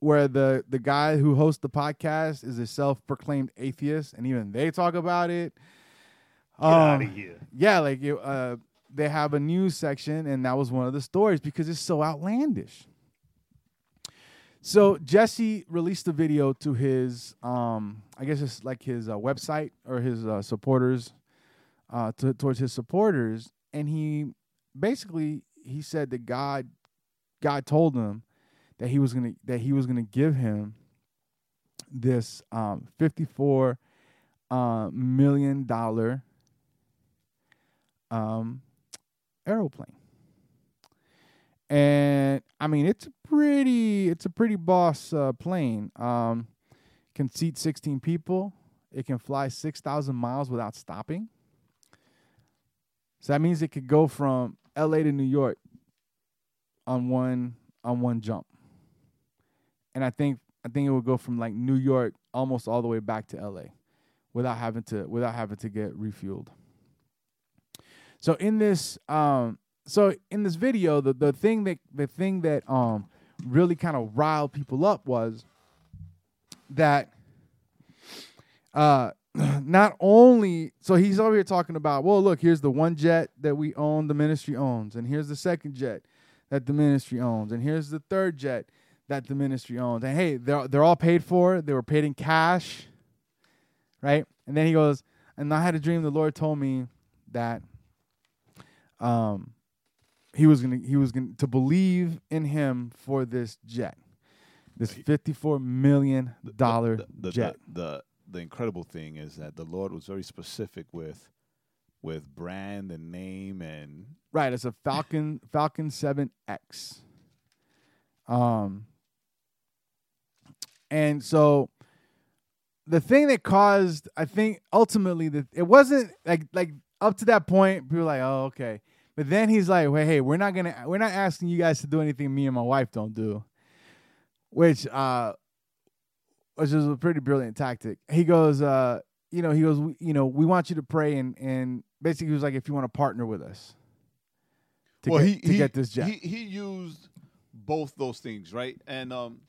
where the the guy who hosts the podcast is a self-proclaimed atheist, and even they talk about it. Get out Um, of here. yeah, like it, uh, they have a news section, and that was one of the stories because it's so outlandish. So Jesse released a video to his, um, I guess it's like his uh, website or his uh, supporters, uh, to, towards his supporters, and he basically he said that God, God told him that he was gonna that he was gonna give him this um, fifty four uh, million dollar um, aeroplane. And I mean, it's a pretty, it's a pretty boss uh, plane. Um, can seat 16 people. It can fly 6,000 miles without stopping. So that means it could go from L.A. to New York on one on one jump. And I think I think it would go from like New York almost all the way back to L.A. without having to without having to get refueled. So in this um so in this video the the thing that the thing that um really kind of riled people up was that uh not only so he's over here talking about well look here's the one jet that we own the ministry owns and here's the second jet that the ministry owns and here's the third jet that the ministry owns. And hey, they're they're all paid for. They were paid in cash, right? And then he goes, and I had a dream. The Lord told me that um he was gonna he was gonna to believe in him for this jet, this fifty four million dollar jet. The, the the incredible thing is that the Lord was very specific with with brand and name and Right, it's a Falcon Falcon 7X. Um and so the thing that caused I think ultimately that it wasn't like like up to that point people were like, "Oh, okay." But then he's like, "Wait, hey, we're not to we're not asking you guys to do anything me and my wife don't do." Which uh which is a pretty brilliant tactic. He goes uh you know, he goes, "We- you know, we want you to pray and and basically he was like if you want to partner with us to, well, get, he, to he, get this jet. He he used both those things, right? And um,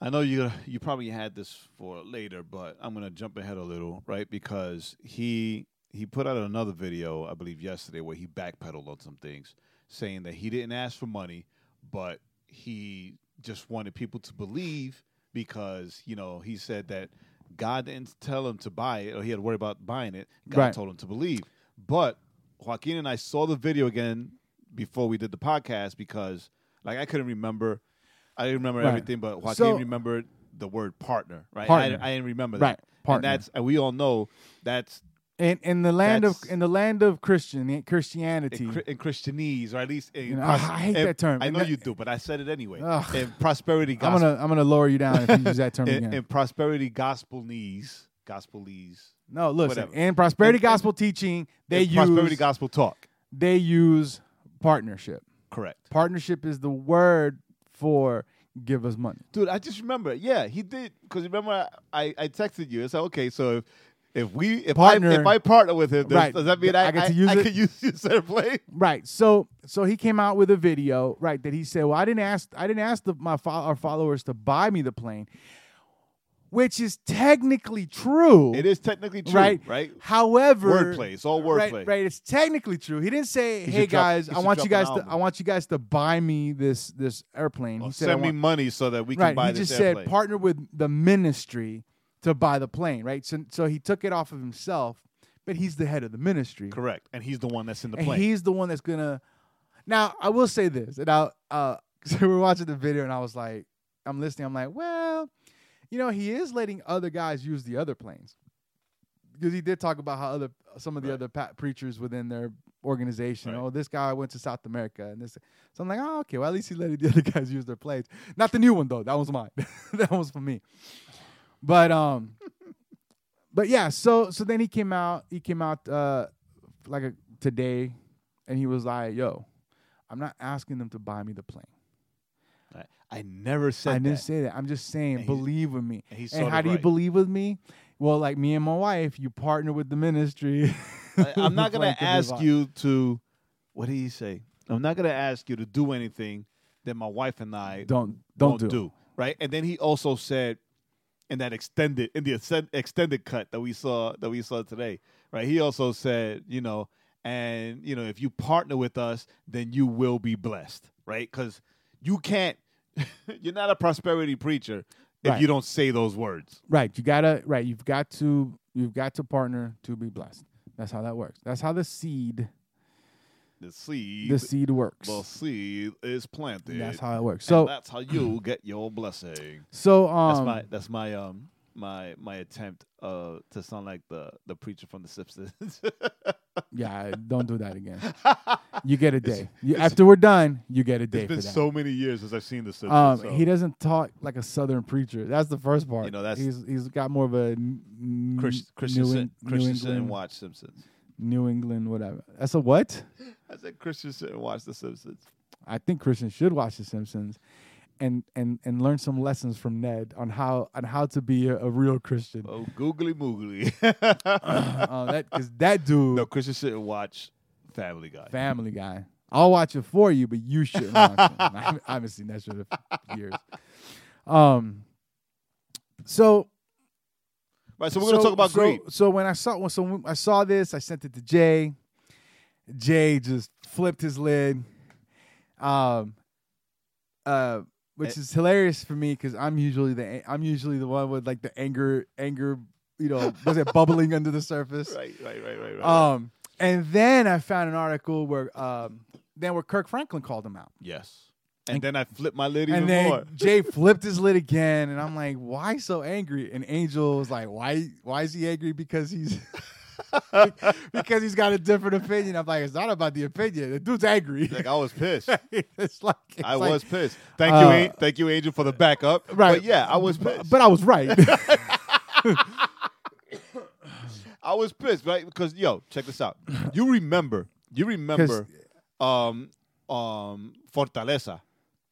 I know you you probably had this for later, but I'm gonna jump ahead a little, right? Because he he put out another video, I believe yesterday, where he backpedaled on some things, saying that he didn't ask for money, but he just wanted people to believe because you know he said that God didn't tell him to buy it, or he had to worry about buying it. God Right. told him to believe, but Joaquin and I saw the video again before we did the podcast because like I couldn't remember I didn't remember Right. everything, but Joaquin So- remembered the word partner, right? Partner. I, I didn't remember Right, that. partner. And that's and we all know that's in in the land of in the land of Christian eh, in, Christianity. Chri- in Christianese, or at least in You know, I- I hate in- that term. I know that- you do, but I said it anyway. Ugh. In prosperity I'm gospel, gonna I'm gonna lower you down if you use that term in, again. in prosperity gospel knees, gospelese, no, listen. whatever. In prosperity In- in- gospel teaching, they in use prosperity gospel talk. they use partnership. Correct. Partnership is the word for give us money. Dude, I just remember. Yeah, he did. Because remember, I, I texted you. It's like, okay, so if if we if Partner. I if I partner with him, does, Right. does that mean I I, get to I, use I it? could use his center play? Right. So so he came out with a video, right, that he said, "Well, I didn't ask I didn't ask the, my fo- our followers to buy me the plane." Which is technically true. It is technically true, right? right? However, Wordplay. It's all Right, wordplay. right. It's technically true. He didn't say, He "Hey drop- guys, I want you guys to I want you guys to buy me this this airplane." Or he said, send I me want, money so that we can right. buy He just airplane. said partner with the ministry to buy the plane, right? So so he took it off of himself, but he's the head of the ministry. Correct. And he's the one that's in the and plane. he's the one that's gonna. Now I will say this, and I uh, so we were watching the video, and I was like, I'm listening. I'm like, well, you know, he is letting other guys use the other planes because he did talk about how other some of the Right. other pa- preachers within their organization. Right. Oh, this guy went to South America, and this. So I'm like, oh, okay. Well, at least he letting the other guys use their planes. Not the new one though. That was mine. that was for me. But um, but yeah. So so then he came out. He came out uh like a, today, and he was like, yo. I'm not asking them to buy me the plane. I, I never said I didn't that. say that. I'm just saying, And believe with me. and And how of do you believe with me? Well, like me and my wife, you partner with the ministry. I, I'm not gonna ask you to, what did he say? I'm not to ask you to do anything that my wife and I Don't don't do. it. Right. And then he also said in that extended, in the extended cut that we saw, that we saw today, right? He also said, you know, and, you know, if you partner with us, then you will be blessed, right? Because you can't, you're not a prosperity preacher if Right. you don't say those words. Right. You gotta right. You've got to you've got to partner to be blessed. That's how that works. That's how the seed The seed, the seed works. the seed is planted. That's how it works. So that's how you get your blessing. so um That's my that's my um my my attempt uh to sound like the the preacher from The Simpsons. yeah, don't do that again. You get a day. You, it's- after we're done, you get a day it's been so many years since I've seen The Simpsons. Um, so he doesn't talk like a southern preacher. That's the first part. You know, that's- he's he's got more of a n- Chris, n- Christian New, Eng- New Christian and England, watch Simpsons. New England, whatever. That's a what? I said Christian and watch The Simpsons. I think Christians should watch The Simpsons, and and and learn some lessons from Ned on how on how to be a, a real Christian. Oh, googly moogly. uh, that because that dude, no, Christian and watch Family Guy. Family Guy. I'll watch it for you, but you shouldn't watch it. I haven't, seen that shit in years. Um. So right, so we're gonna talk about so, greed. So when I saw so when I saw this, I sent it to Jae. Jae just flipped his lid. Um, uh, which Eh. is hilarious for me because I'm usually the I'm usually the one with like the anger anger you know was it bubbling under the surface. Right, right, right, right, right. Um, and then I found an article where um, then where Kirk Franklin called him out, yes. And then I flipped my lid even and then more. Jae flipped his lid again, and I'm like, why so angry? And Angel was like, why why is he angry? Because he's because he's got a different opinion. I'm like, it's not about the opinion. The dude's angry. Like I was pissed. it's like it's I like- was pissed. Thank you, Uh, An- thank you, Angel, for the backup. Right. But yeah, I was pissed. but I was right. I was pissed, right? Because yo, check this out. You remember, you remember, um, um, Fortaleza,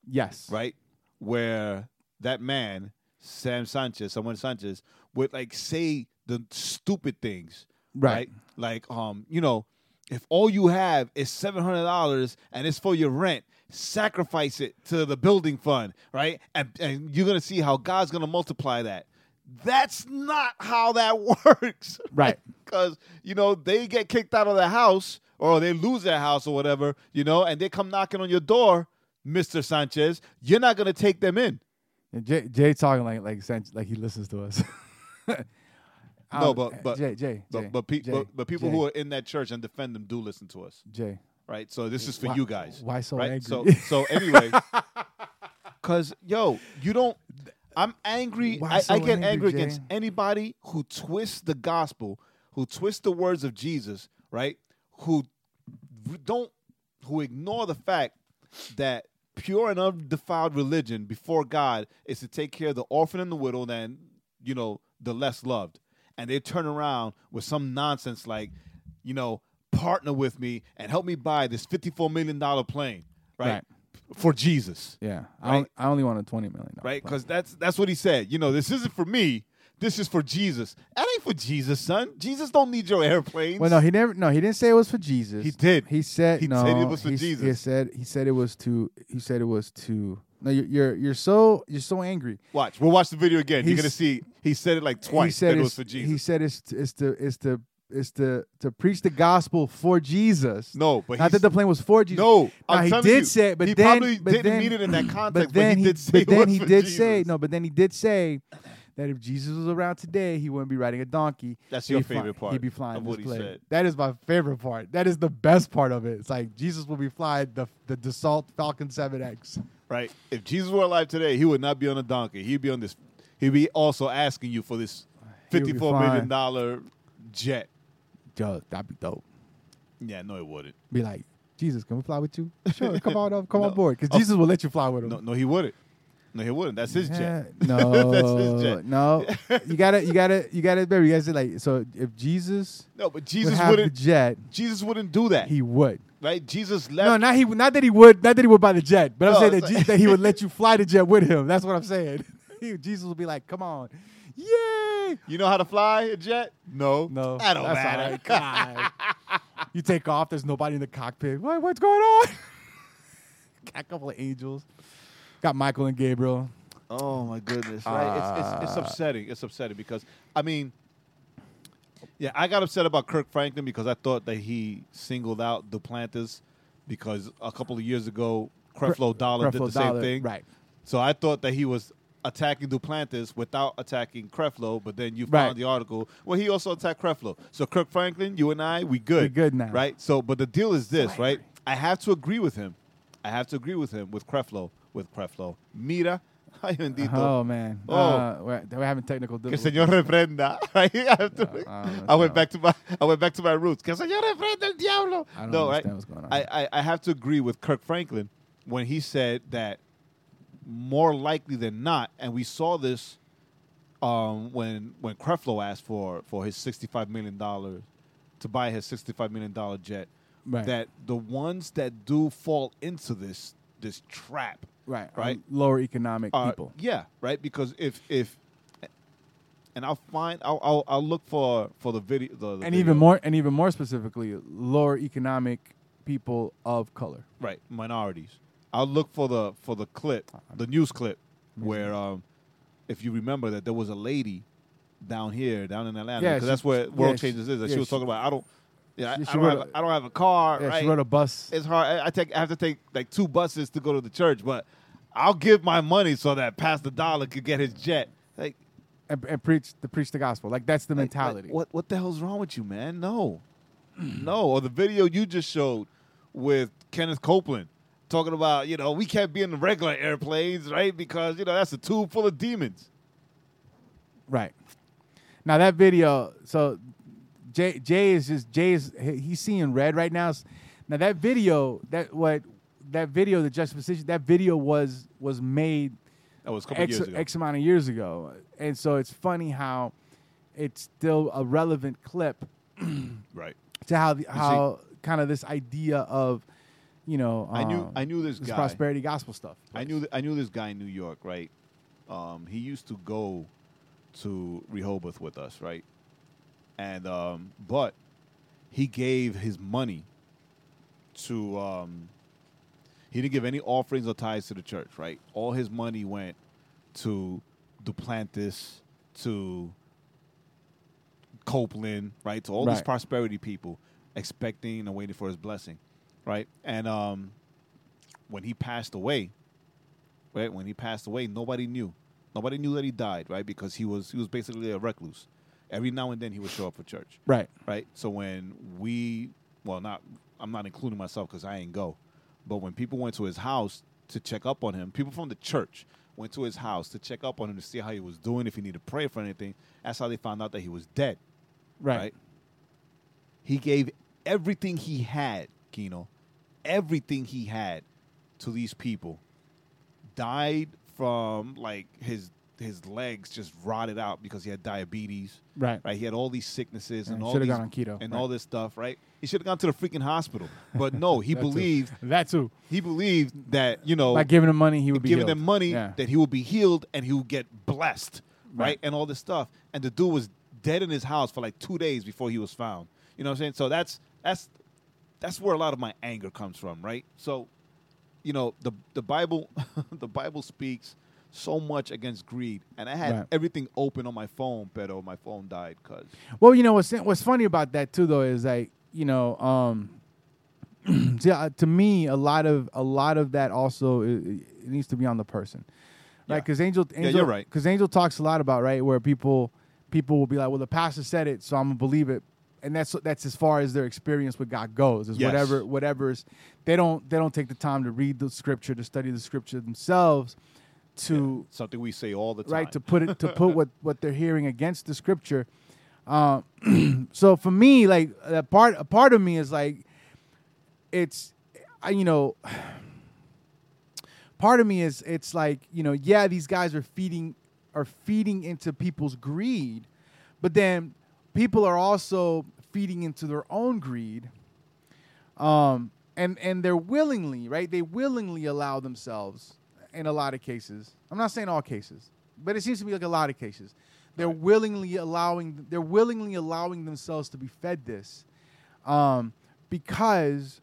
yes. right? Where that man, Sam Sanchez, someone Sanchez, would like say the stupid things, Right. right? Like, um, you know, if all you have is seven hundred dollars and it's for your rent, sacrifice it to the building fund, right? And and you're gonna see how God's gonna multiply that. That's not how that works, Right. Because you know they get kicked out of the house or they lose their house or whatever, you know, and they come knocking on your door, Mister Sanchez. You're not gonna take them in. And Jae, Jae talking like like like he listens to us. No, but- uh, but- Jae Jae But Jae, but, pe- Jae, but, but people Jae, who are in that church and defend them do listen to us, Jae. right? So this is for Why- you guys. Why so right? angry? So so anyway, because yo, you don't. I'm angry. I, so I get angry, angry against anybody who twists the gospel, who twists the words of Jesus, right? Who don't, who ignore the fact that pure and undefiled religion before God is to take care of the orphan and the widow, and you know the less loved, and they turn around with some nonsense like, you know, partner with me and help me buy this fifty-four million dollar plane, right? Right. For Jesus, yeah, I, Right? I only want a twenty million. dollar right? Because that's that's what he said. You know, this isn't for me. This is for Jesus. That ain't for Jesus, son. Jesus don't need your airplanes. Well, no, he never. No, he didn't say it was for Jesus. He did. He said He no. said it was for he, s- He said he said it was to. He said it was to. No, you're you're, you're so you're so angry. watch. We'll watch the video again. You're gonna see. He said it like twice. he said it was for Jesus. He said it's it's to it's to it's to to preach the gospel for Jesus. no, but not he that the plane was for Jesus. No, Now, I'm he did you, say, but he then, probably but didn't then, mean it in that context, But but then he did say but then he did say no. But then he did say that if Jesus was around today, he wouldn't be riding a donkey. That's your be fly- favorite part He'd be flying what he plane. said. That is my favorite part. That is the best part of it. It's like Jesus will be flying the the Dassault Falcon 7X. right. If Jesus were alive today, he would not be on a donkey. He'd be on this. He'd be also asking you for this would fifty-four million flying. jet. Yo, that'd be dope. Yeah, no, it wouldn't. Be like, Jesus, can we fly with you? Sure, come on up, come No. on board, because Oh. Jesus will let you fly with him. No, no, he wouldn't. No, he wouldn't. That's his Yeah, jet. No, That's his jet. no. You gotta, you gotta, you gotta. Remember, you guys like, so if Jesus No, but would Jesus have wouldn't. the jet, Jesus wouldn't do that. he would. right? Jesus left. No, not he. Not that he would. Not that he would buy the jet, but I'm saying that, like- Je- that he would let you fly the jet with him. That's what I'm saying. He- Jesus would be like, "Come on, yay!" You know how to fly a jet? No. No, That don't that's matter. all right. God. you take off. There's nobody in the cockpit. What? What's going on? Got a couple of angels. Got Michael and Gabriel. Oh my goodness! Right? it's, it's it's Uh, upsetting. It's upsetting because I mean, yeah, I got upset about Kirk Franklin because I thought that he singled out Duplantis because a couple of years ago Creflo Dollar did Creflo the same thing. Right. So I thought that he was attacking Duplantis without attacking Creflo, but then you Right. found the article Well, he also attacked Creflo. So Kirk Franklin, you and I, we good. We good now. Right? So but the deal is this, So right? I have to agree with him. I have to agree with him with Creflo, with Creflo. Mira, ay bendito. Oh man. Oh. Uh, we're, we're having technical difficulties. Que señor reprenda. Right? I, have to- I don't I went back to my I went back to my roots. Que señor reprenda el diablo. I don't no, understand right? what's going on. I, I, I have to agree with Kirk Franklin when he said that more likely than not, and we saw this um, when when Creflo asked for for his sixty five million dollars to buy his sixty five million dollar jet, Right. that the ones that do fall into this this trap right. right. lower economic people. Yeah, right. Because if if and I'll find I'll I'll, I'll look for for the video the, the and video. even more and even more specifically lower economic people of color right minorities. I'll look for the for the clip, the news clip, where um, if you remember that there was a lady down here, down in Atlanta, Yeah, because she- that's where World yeah, she- Changers is. That yeah, she was she- talking about. I don't, yeah, I, she I don't wrote have, a- a, I don't have a car. yeah right? she rode a bus it's hard. I, I take I have to take like two buses to go to the church, but I'll give my money so that Pastor Dollar could get his jet. Like, and, and preach the preach the gospel. Like that's the like- like, mentality. what what the hell's wrong with you, man? No, no. Or the video you just showed with Kenneth Copeland talking about, you know, we can't be in the regular airplanes, right? Because you know that's a tube full of demons. Right. Now that video, so Jae Jae is just Jae is he's seeing red right now. Now that video, that what that video, the juxtaposition, that video was was made That was a couple X, years ago. X amount of years ago, and so it's funny how it's still a relevant clip right. to how the, how kind of this idea of you know I knew um, I knew this this guy. prosperity gospel stuff. I knew th- I knew this guy in New York, right? Um, he used to go to Rehoboth with us, right? And um, but he gave his money to um, he didn't give any offerings or tithes to the church, right? All his money went to Duplantis, to Copeland, right? To all these prosperity people, expecting and waiting for his blessing, right? And um, when he passed away, right? When he passed away, nobody knew. Nobody knew that he died, right? Because he was he was basically a recluse. Every now and then he would show up for church, Right. right? So when we, well, not I'm not including myself because I ain't go, but when people went to his house to check up on him, people from the church went to his house to check up on him to see how he was doing, if he needed prayer for anything. That's how they found out that he was dead Right. right? He gave everything he had, Kino, everything he had to these people. Died from like his his legs just rotted out because he had diabetes. Right. Right. He had all these sicknesses and Right, all these gone on keto, and right. all this stuff. Right. He should have gone to the freaking hospital, but no, he That too. believed that too. he believed that you know By giving him money, he would be giving healed. them money Yeah. that he will be healed and he would get blessed, right? Right. And all this stuff. And the dude was dead in his house for like two days before he was found. You know what I'm saying? So that's that's that's where a lot of my anger comes from, right? So, you know, the the Bible the Bible speaks so much against greed, and I had Right. everything open on my phone, but my phone died because Well, you know what's what's funny about that too, though, is like you know, um, see, uh, to me, a lot of a lot of that also it, it needs to be on the person, right? Yeah. Because Angel, Angel, you're right. Because Angel talks a lot about right where people people will be like, well, the pastor said it, so I'm gonna believe it, and that's that's as far as their experience with God goes. Is Yes. whatever whatever's they don't they don't take the time to read the scripture to study the scripture themselves to something we say all the time. right to put it to put what what they're hearing against the scripture uh, so for me like a part a part of me is like it's I, you know part of me is it's like you know yeah these guys are feeding are feeding into people's greed but then people are also feeding into their own greed um and and they're willingly right they willingly allow themselves in a lot of cases. I'm not saying all cases but it seems to be like a lot of cases. They're willingly allowing they're willingly allowing themselves to be fed this um because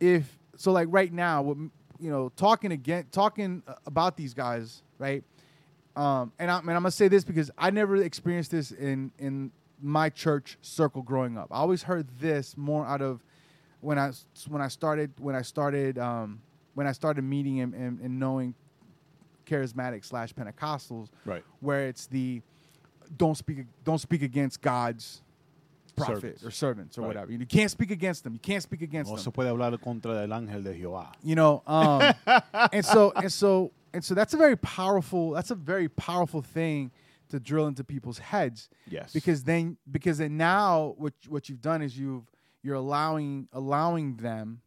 if so like right now what you know talking again talking about these guys right um and, I, and i'm gonna say this because i never experienced this in in my church circle growing up i always heard this more out of when i when i started when i started um when i started meeting and, and, and knowing charismatic slash pentecostals Right. where it's the don't speak don't speak against god's prophet Servants. or servants or Right. whatever you can't speak against them you can't speak against No them se puede hablar contra del ángel de Jehová. you know um and so and so and so that's a very powerful that's a very powerful thing to drill into people's heads Yes. because then because then now what what you've done is you've you're allowing allowing them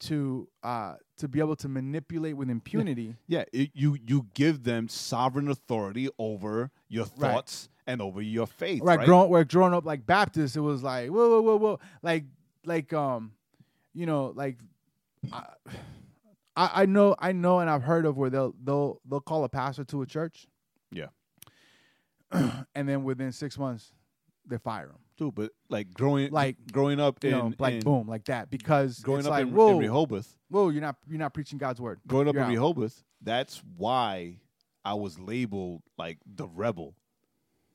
to uh to be able to manipulate with impunity Yeah, it, you you give them sovereign authority over your Right. thoughts and over your faith. right, Right. growing we're growing up like Baptists, it was like whoa, whoa, whoa, whoa, like, like, um, you know, like, I, I I know, I know, and I've heard of where they'll they'll they'll call a pastor to a church, Yeah. and then within six months, they fire him, Too, but like growing Like, growing up you in, know, like in- boom, like that, because growing it's up like in, whoa, in Rehoboth, whoa, you're not you're not preaching God's word. growing up You're in out. Rehoboth, that's why I was labeled like the rebel.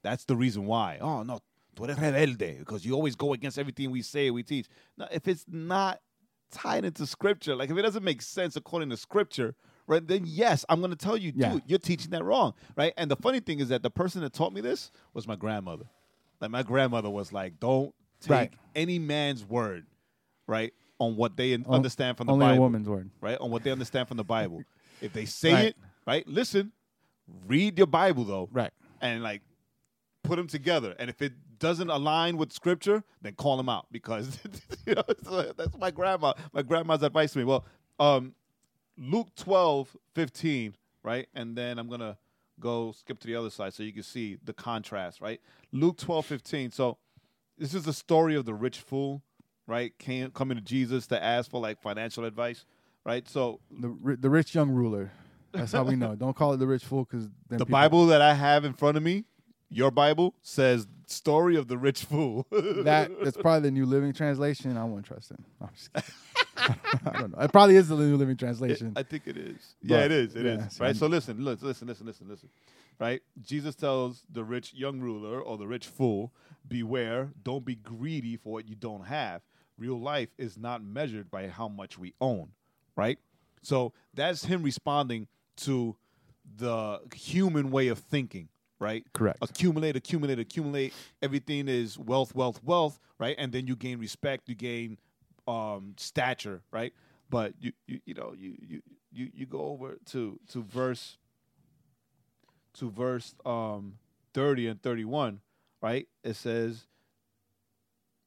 That's the reason why. Oh no, tú eres rebelde because you always go against everything we say, we teach. Now, if it's not tied into scripture, like if it doesn't make sense according to scripture, right? Then yes, I'm going to tell you, dude, Yeah. you're teaching that wrong, right? And the funny thing is that the person that taught me this was my grandmother. Like my grandmother was like, don't take Right. any man's word, right, on what they understand from the Only Bible a woman's word. right? On what they understand from the Bible. If they say Right. it, right? Listen, read your Bible though, Right. and like put them together. And if it doesn't align with Scripture, then call them out because you know that's my grandma. My grandma's advice to me. Well, um, Luke 12, 15, right? And then I'm gonna go skip to the other side so you can see the contrast, right? Luke 12, 15. So this is the story of the rich fool, right? Came coming to Jesus to ask for like financial advice, right? So The the rich young ruler. That's how we know. Don't call it the rich fool because the Bible that I have in front of me, your Bible, says story of the rich fool. that that's probably the New Living Translation. I won't trust it. I'm just kidding. I don't know. It probably is the New Living Translation. I think it is. yeah, it is. It is. yeah, so right. So listen, listen, listen, listen, listen, listen. Right. Jesus tells the rich young ruler or the rich fool, beware, don't be greedy for what you don't have. Real life is not measured by how much we own. Right. So that's him responding to the human way of thinking. Right. Correct. Accumulate, accumulate, accumulate. Everything is wealth, wealth, wealth. Right. And then you gain respect. You gain um, stature, right? But you, you, you know, you, you, you, go over to to verse to verse um, thirty and thirty one, right? It says,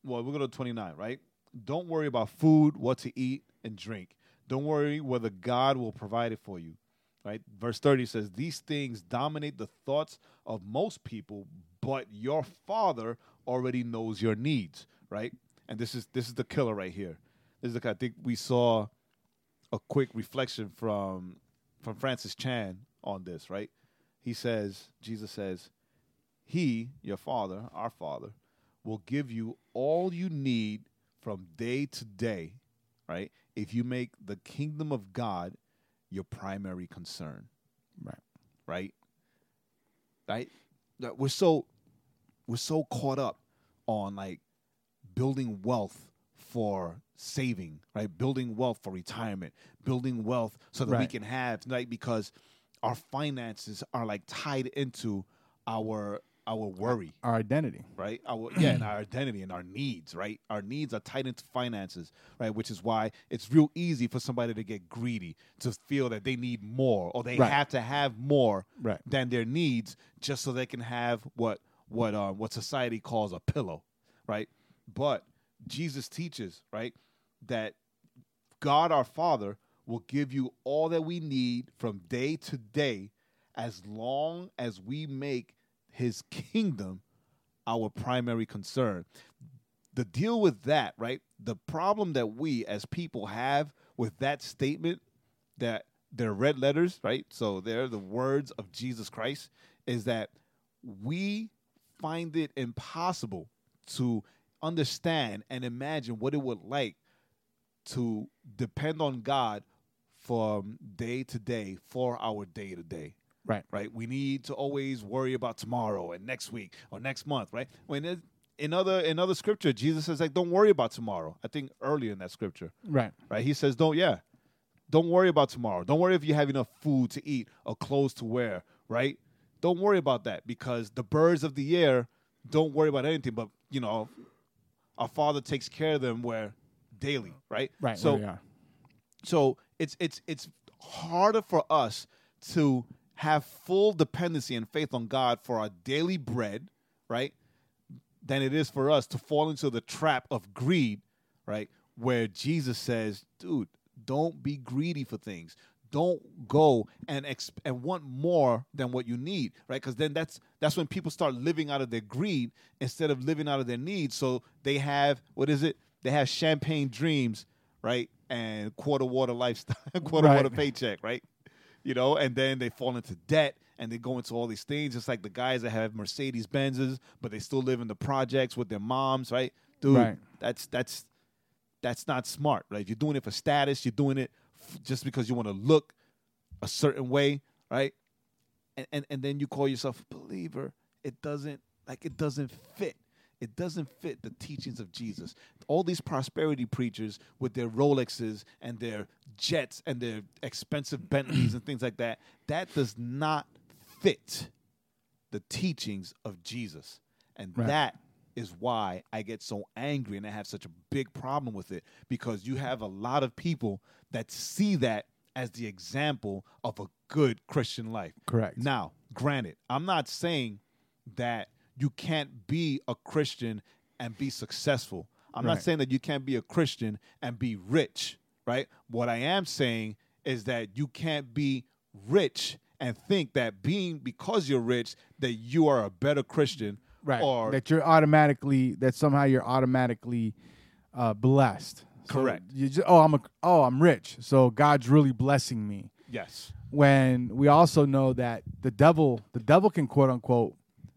well, we're going to twenty nine, right? Don't worry about food, what to eat and drink. Don't worry whether God will provide it for you. Right? Verse 30 says, These things dominate the thoughts of most people, but your father already knows your needs, right? And this is this is the killer right here. This is the I think we saw a quick reflection from from Francis Chan on this, right? He says, Jesus says, He, your father, our father, will give you all you need from day to day, right? If you make the kingdom of God your primary concern, Right. right? Right? That We're so we're so caught up on like building wealth for saving, right? Building wealth for retirement, building wealth so that we can have like because our finances are like tied into our our worry Our identity. right? Our yeah, and our identity and our needs, right? Our needs are tied into finances, right? Which is why it's real easy for somebody to get greedy, to feel that they need more or they Right. have to have more Right. than their needs just so they can have what what um what society calls a pillow, right? But Jesus teaches, right, that God our Father will give you all that we need from day to day as long as we make his kingdom our primary concern. The deal with that, right? The problem that we as people have with that statement that they're red letters, right? So they're the words of Jesus Christ, is that we find it impossible to understand and imagine what it would like to depend on God from day to day for our day to day Right. right? We need to always worry about tomorrow and next week or next month, right? When it, in other in other scripture, Jesus says like, "Don't worry about tomorrow." I think earlier in that scripture, Right. right? He says, "Don't yeah, don't worry about tomorrow. Don't worry if you have enough food to eat or clothes to wear, right? Don't worry about that because the birds of the air don't worry about anything. But you know, our Father takes care of them where daily, right? Right. So where we are. so it's it's it's harder for us to have full dependency and faith on God for our daily bread, right? Than it is for us to fall into the trap of greed, right? Where Jesus says, dude, don't be greedy for things. Don't go and exp- and want more than what you need, right? Because then that's that's when people start living out of their greed instead of living out of their needs. So they have what is it? They have champagne dreams, right? And quarter water lifestyle, quarter Right. water paycheck, right? You know, and then they fall into debt and they go into all these things. It's like the guys that have Mercedes Benzes, but they still live in the projects with their moms, right? Dude, Right. that's that's that's not smart, right? If you're doing it for status, you're doing it just because you want to look a certain way, right? And, and and then you call yourself a believer. It doesn't like it doesn't fit. It doesn't fit the teachings of Jesus. All these prosperity preachers with their Rolexes and their jets and their expensive Bentleys and things like that, that does not fit the teachings of Jesus. And Right. that is why I get so angry and I have such a big problem with it because you have a lot of people that see that as the example of a good Christian life. Correct. Now, granted, I'm not saying that you can't be a Christian and be successful. I'm not saying that you can't be a Christian and be rich, right? What I am saying is that you can't be rich and think that being because you're rich that you are a better Christian right. or that you're automatically that somehow you're automatically uh, blessed. So Correct. you just, oh, I'm a oh, I'm rich, so God's really blessing me. yes. When we also know that the devil, the devil can quote unquote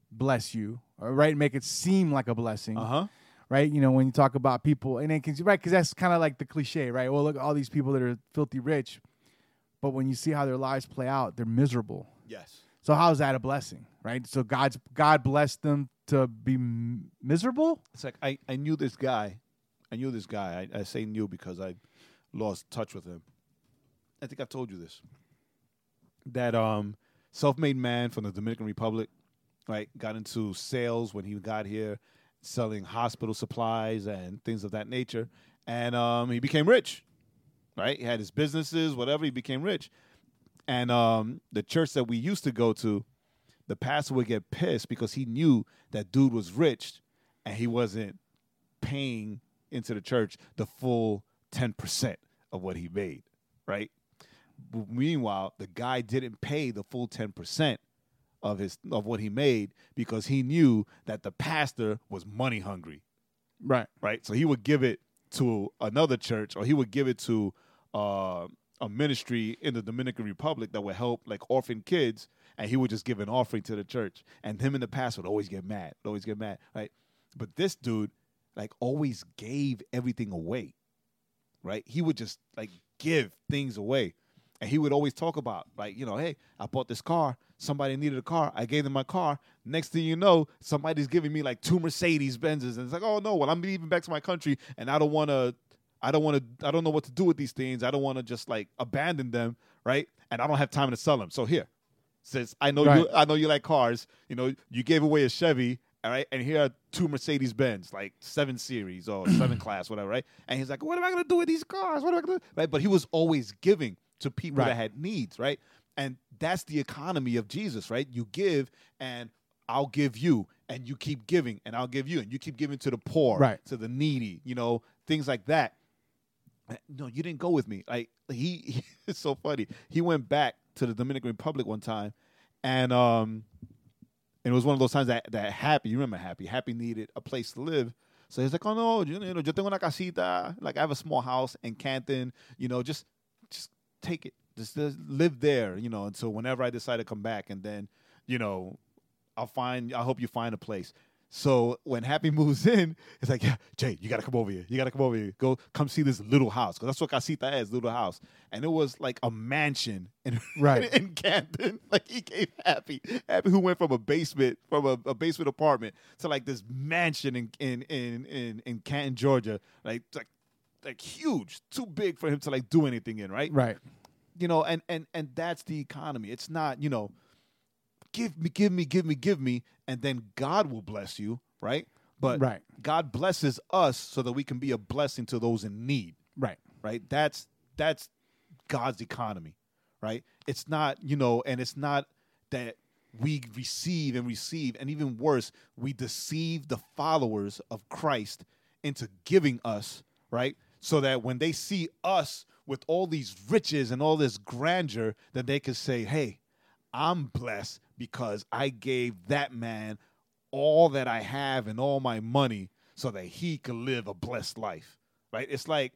bless you, or right, make it seem like a blessing. Uh-huh. right? You know, when you talk about people, and then cause, right, because that's kind of like the cliche, right? Well, look at all these people that are filthy rich, but when you see how their lives play out, they're miserable. Yes. So how is that a blessing, right? So God's God blessed them to be m- miserable. It's like I, I knew this guy. I knew this guy. I, I say knew because I lost touch with him. I think I've told you this. That um self-made man from the Dominican Republic, right, got into sales when he got here, selling hospital supplies and things of that nature, and um he became rich. Right? He had his businesses, whatever, he became rich. And um the church that we used to go to, the pastor would get pissed because he knew that dude was rich and he wasn't paying into the church the full 10% of what he made, right? But meanwhile, the guy didn't pay the full 10% of his of what he made because he knew that the pastor was money hungry, Right. right? So he would give it to another church or he would give it to uh, a ministry in the Dominican Republic that would help like orphan kids, and he would just give an offering to the church. And him and the pastor would always get mad, always get mad, right? But this dude, like, always gave everything away, right? He would just like give things away. And he would always talk about, like, you know, hey, I bought this car. Somebody needed a car. I gave them my car. Next thing you know, somebody's giving me like two Mercedes Benzes. And it's like, oh no, well, I'm leaving back to my country and I don't want to, I don't want to, I don't know what to do with these things. I don't want to just like abandon them, right? And I don't have time to sell them. So here, since I know you, I know you like cars, you know, you gave away a Chevy, all right, and here are two Mercedes Benz, like seven series or seven class, whatever, right? And he's like, what am I gonna do with these cars? What am I gonna do? Right? But he was always giving to people Right. that had needs, right? And that's the economy of Jesus, right? You give and I'll give you, and you keep giving, and I'll give you, and you keep giving to the poor, Right. to the needy, you know, things like that. Uh, No, you didn't go with me. Like he, it's so funny. He went back to the Dominican Republic one time, and um, and it was one of those times that that Happy, you remember Happy? Happy needed a place to live. So he's like, oh no, you know, yo tengo una casita. Like I have a small house in Canton. You know, just just take it. Just, just live there. You know, until whenever I decide to come back, and then you know, I'll find. I hope you find a place. So when Happy moves in, it's like, yeah, Jae, you gotta come over here. You gotta come over here. Go, come see this little house, because that's what casita is, little house. And it was like a mansion in Right. in Canton. Like he gave Happy, Happy who went from a basement, from a, a basement apartment to like this mansion in in in in, in Canton, Georgia. Like like like huge, too big for him to like do anything in, right? Right. you know and and and that's the economy it's not you know give me give me give me give me and then god will bless you right? But Right. god blesses us so that we can be a blessing to those in need. Right. right? That's that's god's economy right? It's not you know and it's not that we receive and receive and even worse we deceive the followers of christ into giving us right? So that when they see us with all these riches and all this grandeur that they can say hey i'm blessed because i gave that man all that i have and all my money so that he could live a blessed life right it's like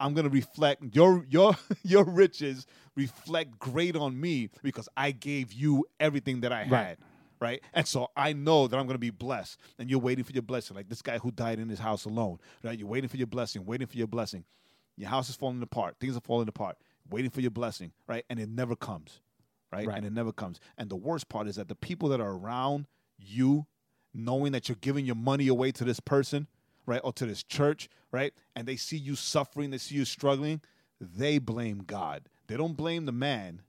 I'm gonna reflect your your your riches reflect great on me because I gave you everything that I had. Right. Right. And so I know that I'm gonna be blessed. And you're waiting for your blessing. Like this guy who died in his house alone. Right? You're waiting for your blessing, waiting for your blessing. Your house is falling apart, things are falling apart, waiting for your blessing, right? And it never comes. Right? Right. And it never comes. And the worst part is that the people that are around you knowing that you're giving your money away to this person, right, or to this church, right, and they see you suffering, they see you struggling, they blame God. They don't blame the man.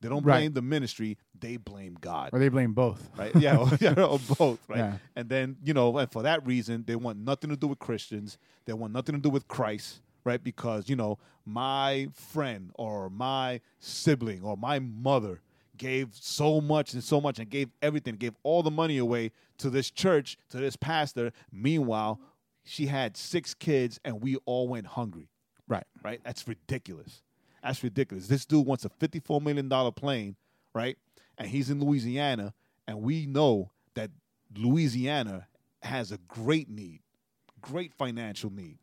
They don't Right. blame the ministry. They blame God Or they blame both. right? Yeah, or, yeah, or both, right? Yeah. And then you know, and for that reason, they want nothing to do with Christians. They want nothing to do with Christ, right? Because you know, my friend or my sibling or my mother gave so much and so much and gave everything, gave all the money away to this church, to this pastor. Meanwhile, she had six kids and we all went hungry Right. right? That's ridiculous. That's ridiculous. This dude wants a $54 million plane, right? And he's in Louisiana, and we know that Louisiana has a great need, great financial need,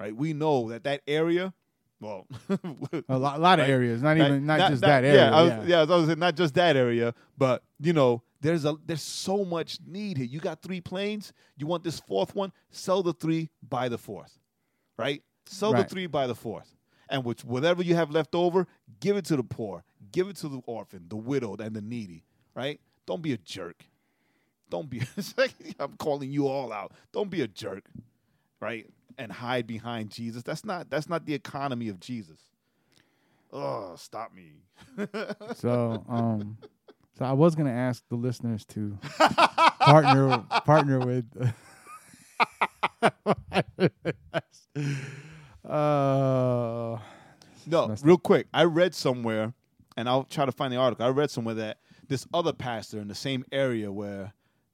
right? We know that that area, well, A lot, a lot of areas, not Right. even not, just that area. Yeah, I was, yeah. yeah. I was saying not just that area, but you know, there's a there's so much need here. You got three planes. You want this fourth one? Sell the three, buy the fourth, right? Sell Right. the three, buy the fourth, and with whatever you have left over, give it to the poor, give it to the orphan, the widowed, and the needy, right? Don't be a jerk. Don't be. I'm calling you all out. Don't be a jerk, right? And hide behind Jesus. That's not that's not the economy of Jesus. Oh, stop me. So, um, so I was gonna ask the listeners to partner partner with. uh, No, real quick. I read somewhere, and I'll try to find the article. I read somewhere that this other pastor in the same area where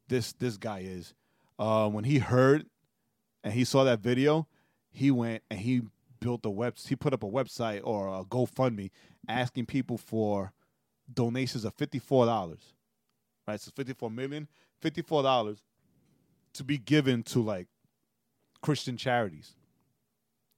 this this guy is, uh, when he heard and he saw that video, he went and he built a web. He put up a website or a GoFundMe asking people for donations of fifty four dollars. Right, so fifty four million, fifty four dollars to be given to like Christian charities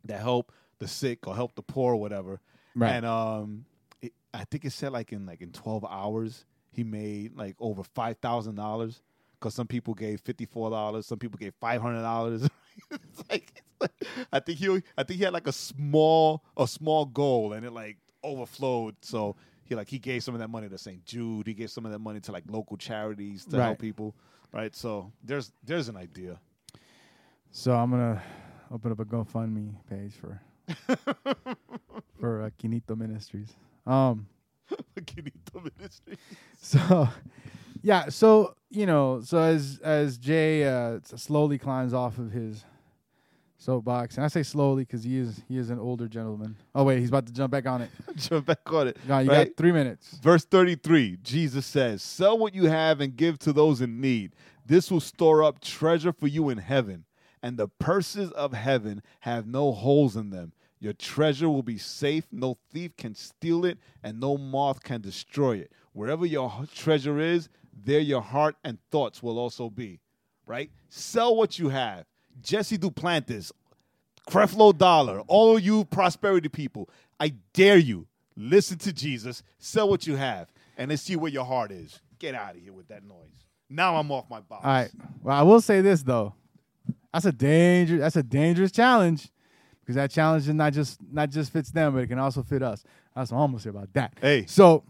that help the sick or help the poor or whatever. Right. And um, it, I think it said like in like in twelve hours he made like over five thousand dollars because some people gave fifty four dollars, some people gave five hundred dollars. it's like, it's like I think he I think he had like a small a small goal and it like overflowed. So he like he gave some of that money to St. Jude. He gave some of that money to like local charities to Right. help people. Right. So there's there's an idea. so I'm gonna open up a GoFundMe page for for uh, Quinito Ministries. Um, Quinito Ministry. so yeah, so you know, so as as Jae uh, slowly climbs off of his soapbox, and I say slowly because he is he is an older gentleman. Oh wait, he's about to jump back on it. Jump back on it. No, you right? got three minutes. Verse 33, Jesus says, Sell what you have and give to those in need. This will store up treasure for you in heaven, and the purses of heaven have no holes in them. Your treasure will be safe, no thief can steal it, and no moth can destroy it. Wherever your treasure is, there your heart and thoughts will also be. Right? Sell what you have. Jesse Duplantis, Creflo Dollar, all you prosperity people, I dare you, listen to Jesus, sell what you have, and then see where your heart is. Get out of here with that noise. Now I'm off my box. All right. Well, I will say this though. That's a danger. That's a dangerous challenge because that challenge is not just not just fits them, but it can also fit us. That's what I'm gonna say about that. Hey. So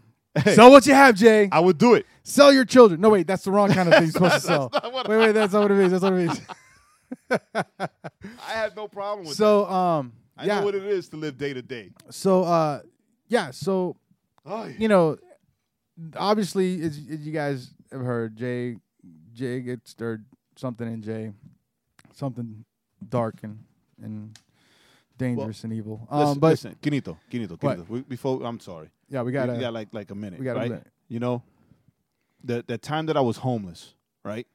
sell what you have, Jae. I would do it. sell your children. No, wait, that's the wrong kind of thing you're supposed to sell. Wait, wait, that's not what it means. That's what it means. I have no problem with So, um, that. I yeah. know what it is to live day to day. So, uh, yeah. So, you know, obviously, as, as you guys have heard, Jae, Jae gets stirred something in Jae, something dark and and dangerous and evil. Um, listen, but listen, Quinito, Quinito, Quinito. We, before I'm sorry. Yeah, we We gotta. got like like a minute. we got a right? minute. You know, the the time that I was homeless, right?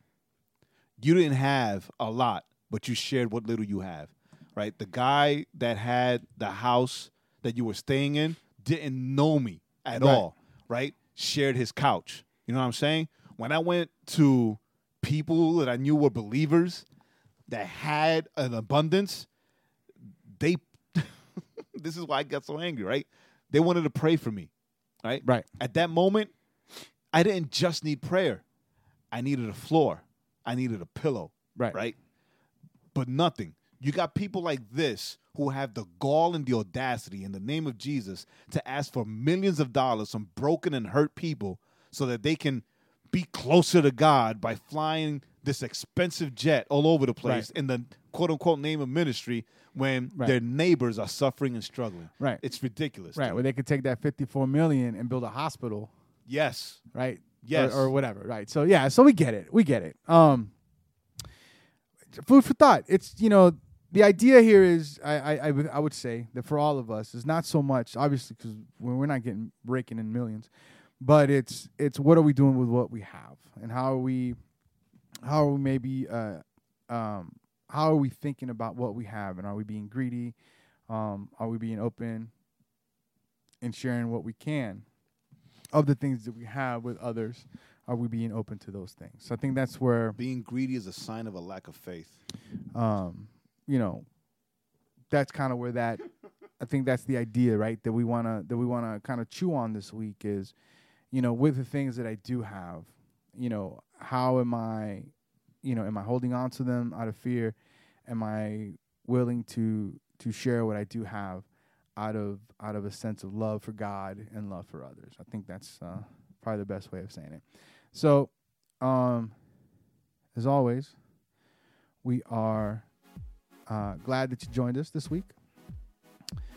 You didn't have a lot, but you shared what little you have, right? The guy that had the house that you were staying in didn't know me at Right. all, right? Shared his couch. You know what I'm saying? When I went to people that I knew were believers that had an abundance, they this is why I got so angry, right? They wanted to pray for me, right? Right. At that moment, I didn't just need prayer. I needed a floor. I needed a pillow. Right. Right. But nothing. You got people like this who have the gall and the audacity in the name of Jesus to ask for millions of dollars from broken and hurt people so that they can be closer to God by flying this expensive jet all over the place Right. in the quote unquote name of ministry when Right. their neighbors are suffering and struggling. Right. It's ridiculous. right, where they could take that 54 million and build a hospital, yes. right? Yes. or, or whatever, right? So yeah, so we get it, we get it. Um, food for thought. It's you know the idea here is I I, I, would, I would say that for all of us is not so much obviously because we're we're not getting breaking in millions, but it's it's what are we doing with what we have and how are we how are we maybe uh um how are we thinking about what we have and are we being greedy um are we being open and sharing what we can of the things that we have with others are we being open to those things so i think that's where Being greedy is a sign of a lack of faith. um, you know, that's kind of where that I think that's the idea, right? That we wanna that we wanna kind of chew on this week is, you know, with the things that I do have, you know, how am I, you know, am I holding on to them out of fear? Am I willing to to share what I do have out of out of a sense of love for God and love for others? I think that's uh, probably the best way of saying it. So, um, as always, we are uh, glad that you joined us this week.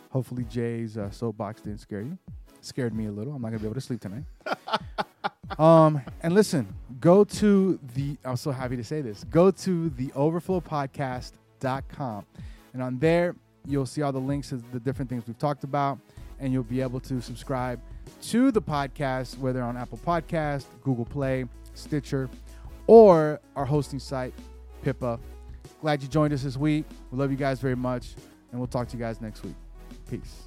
Hopefully, Jae's uh, soapbox didn't scare you. Scared me a little. I'm not gonna be able to sleep tonight. um, and listen, go to the. I'm so happy to say this. Go to the overflowpodcast.com, and on there you'll see all the links to the different things we've talked about, and you'll be able to subscribe to the podcast, whether on Apple Podcast, Google Play, Stitcher, or our hosting site, Pippa. Glad you joined us this week. We love you guys very much, and we'll talk to you guys next week. Peace.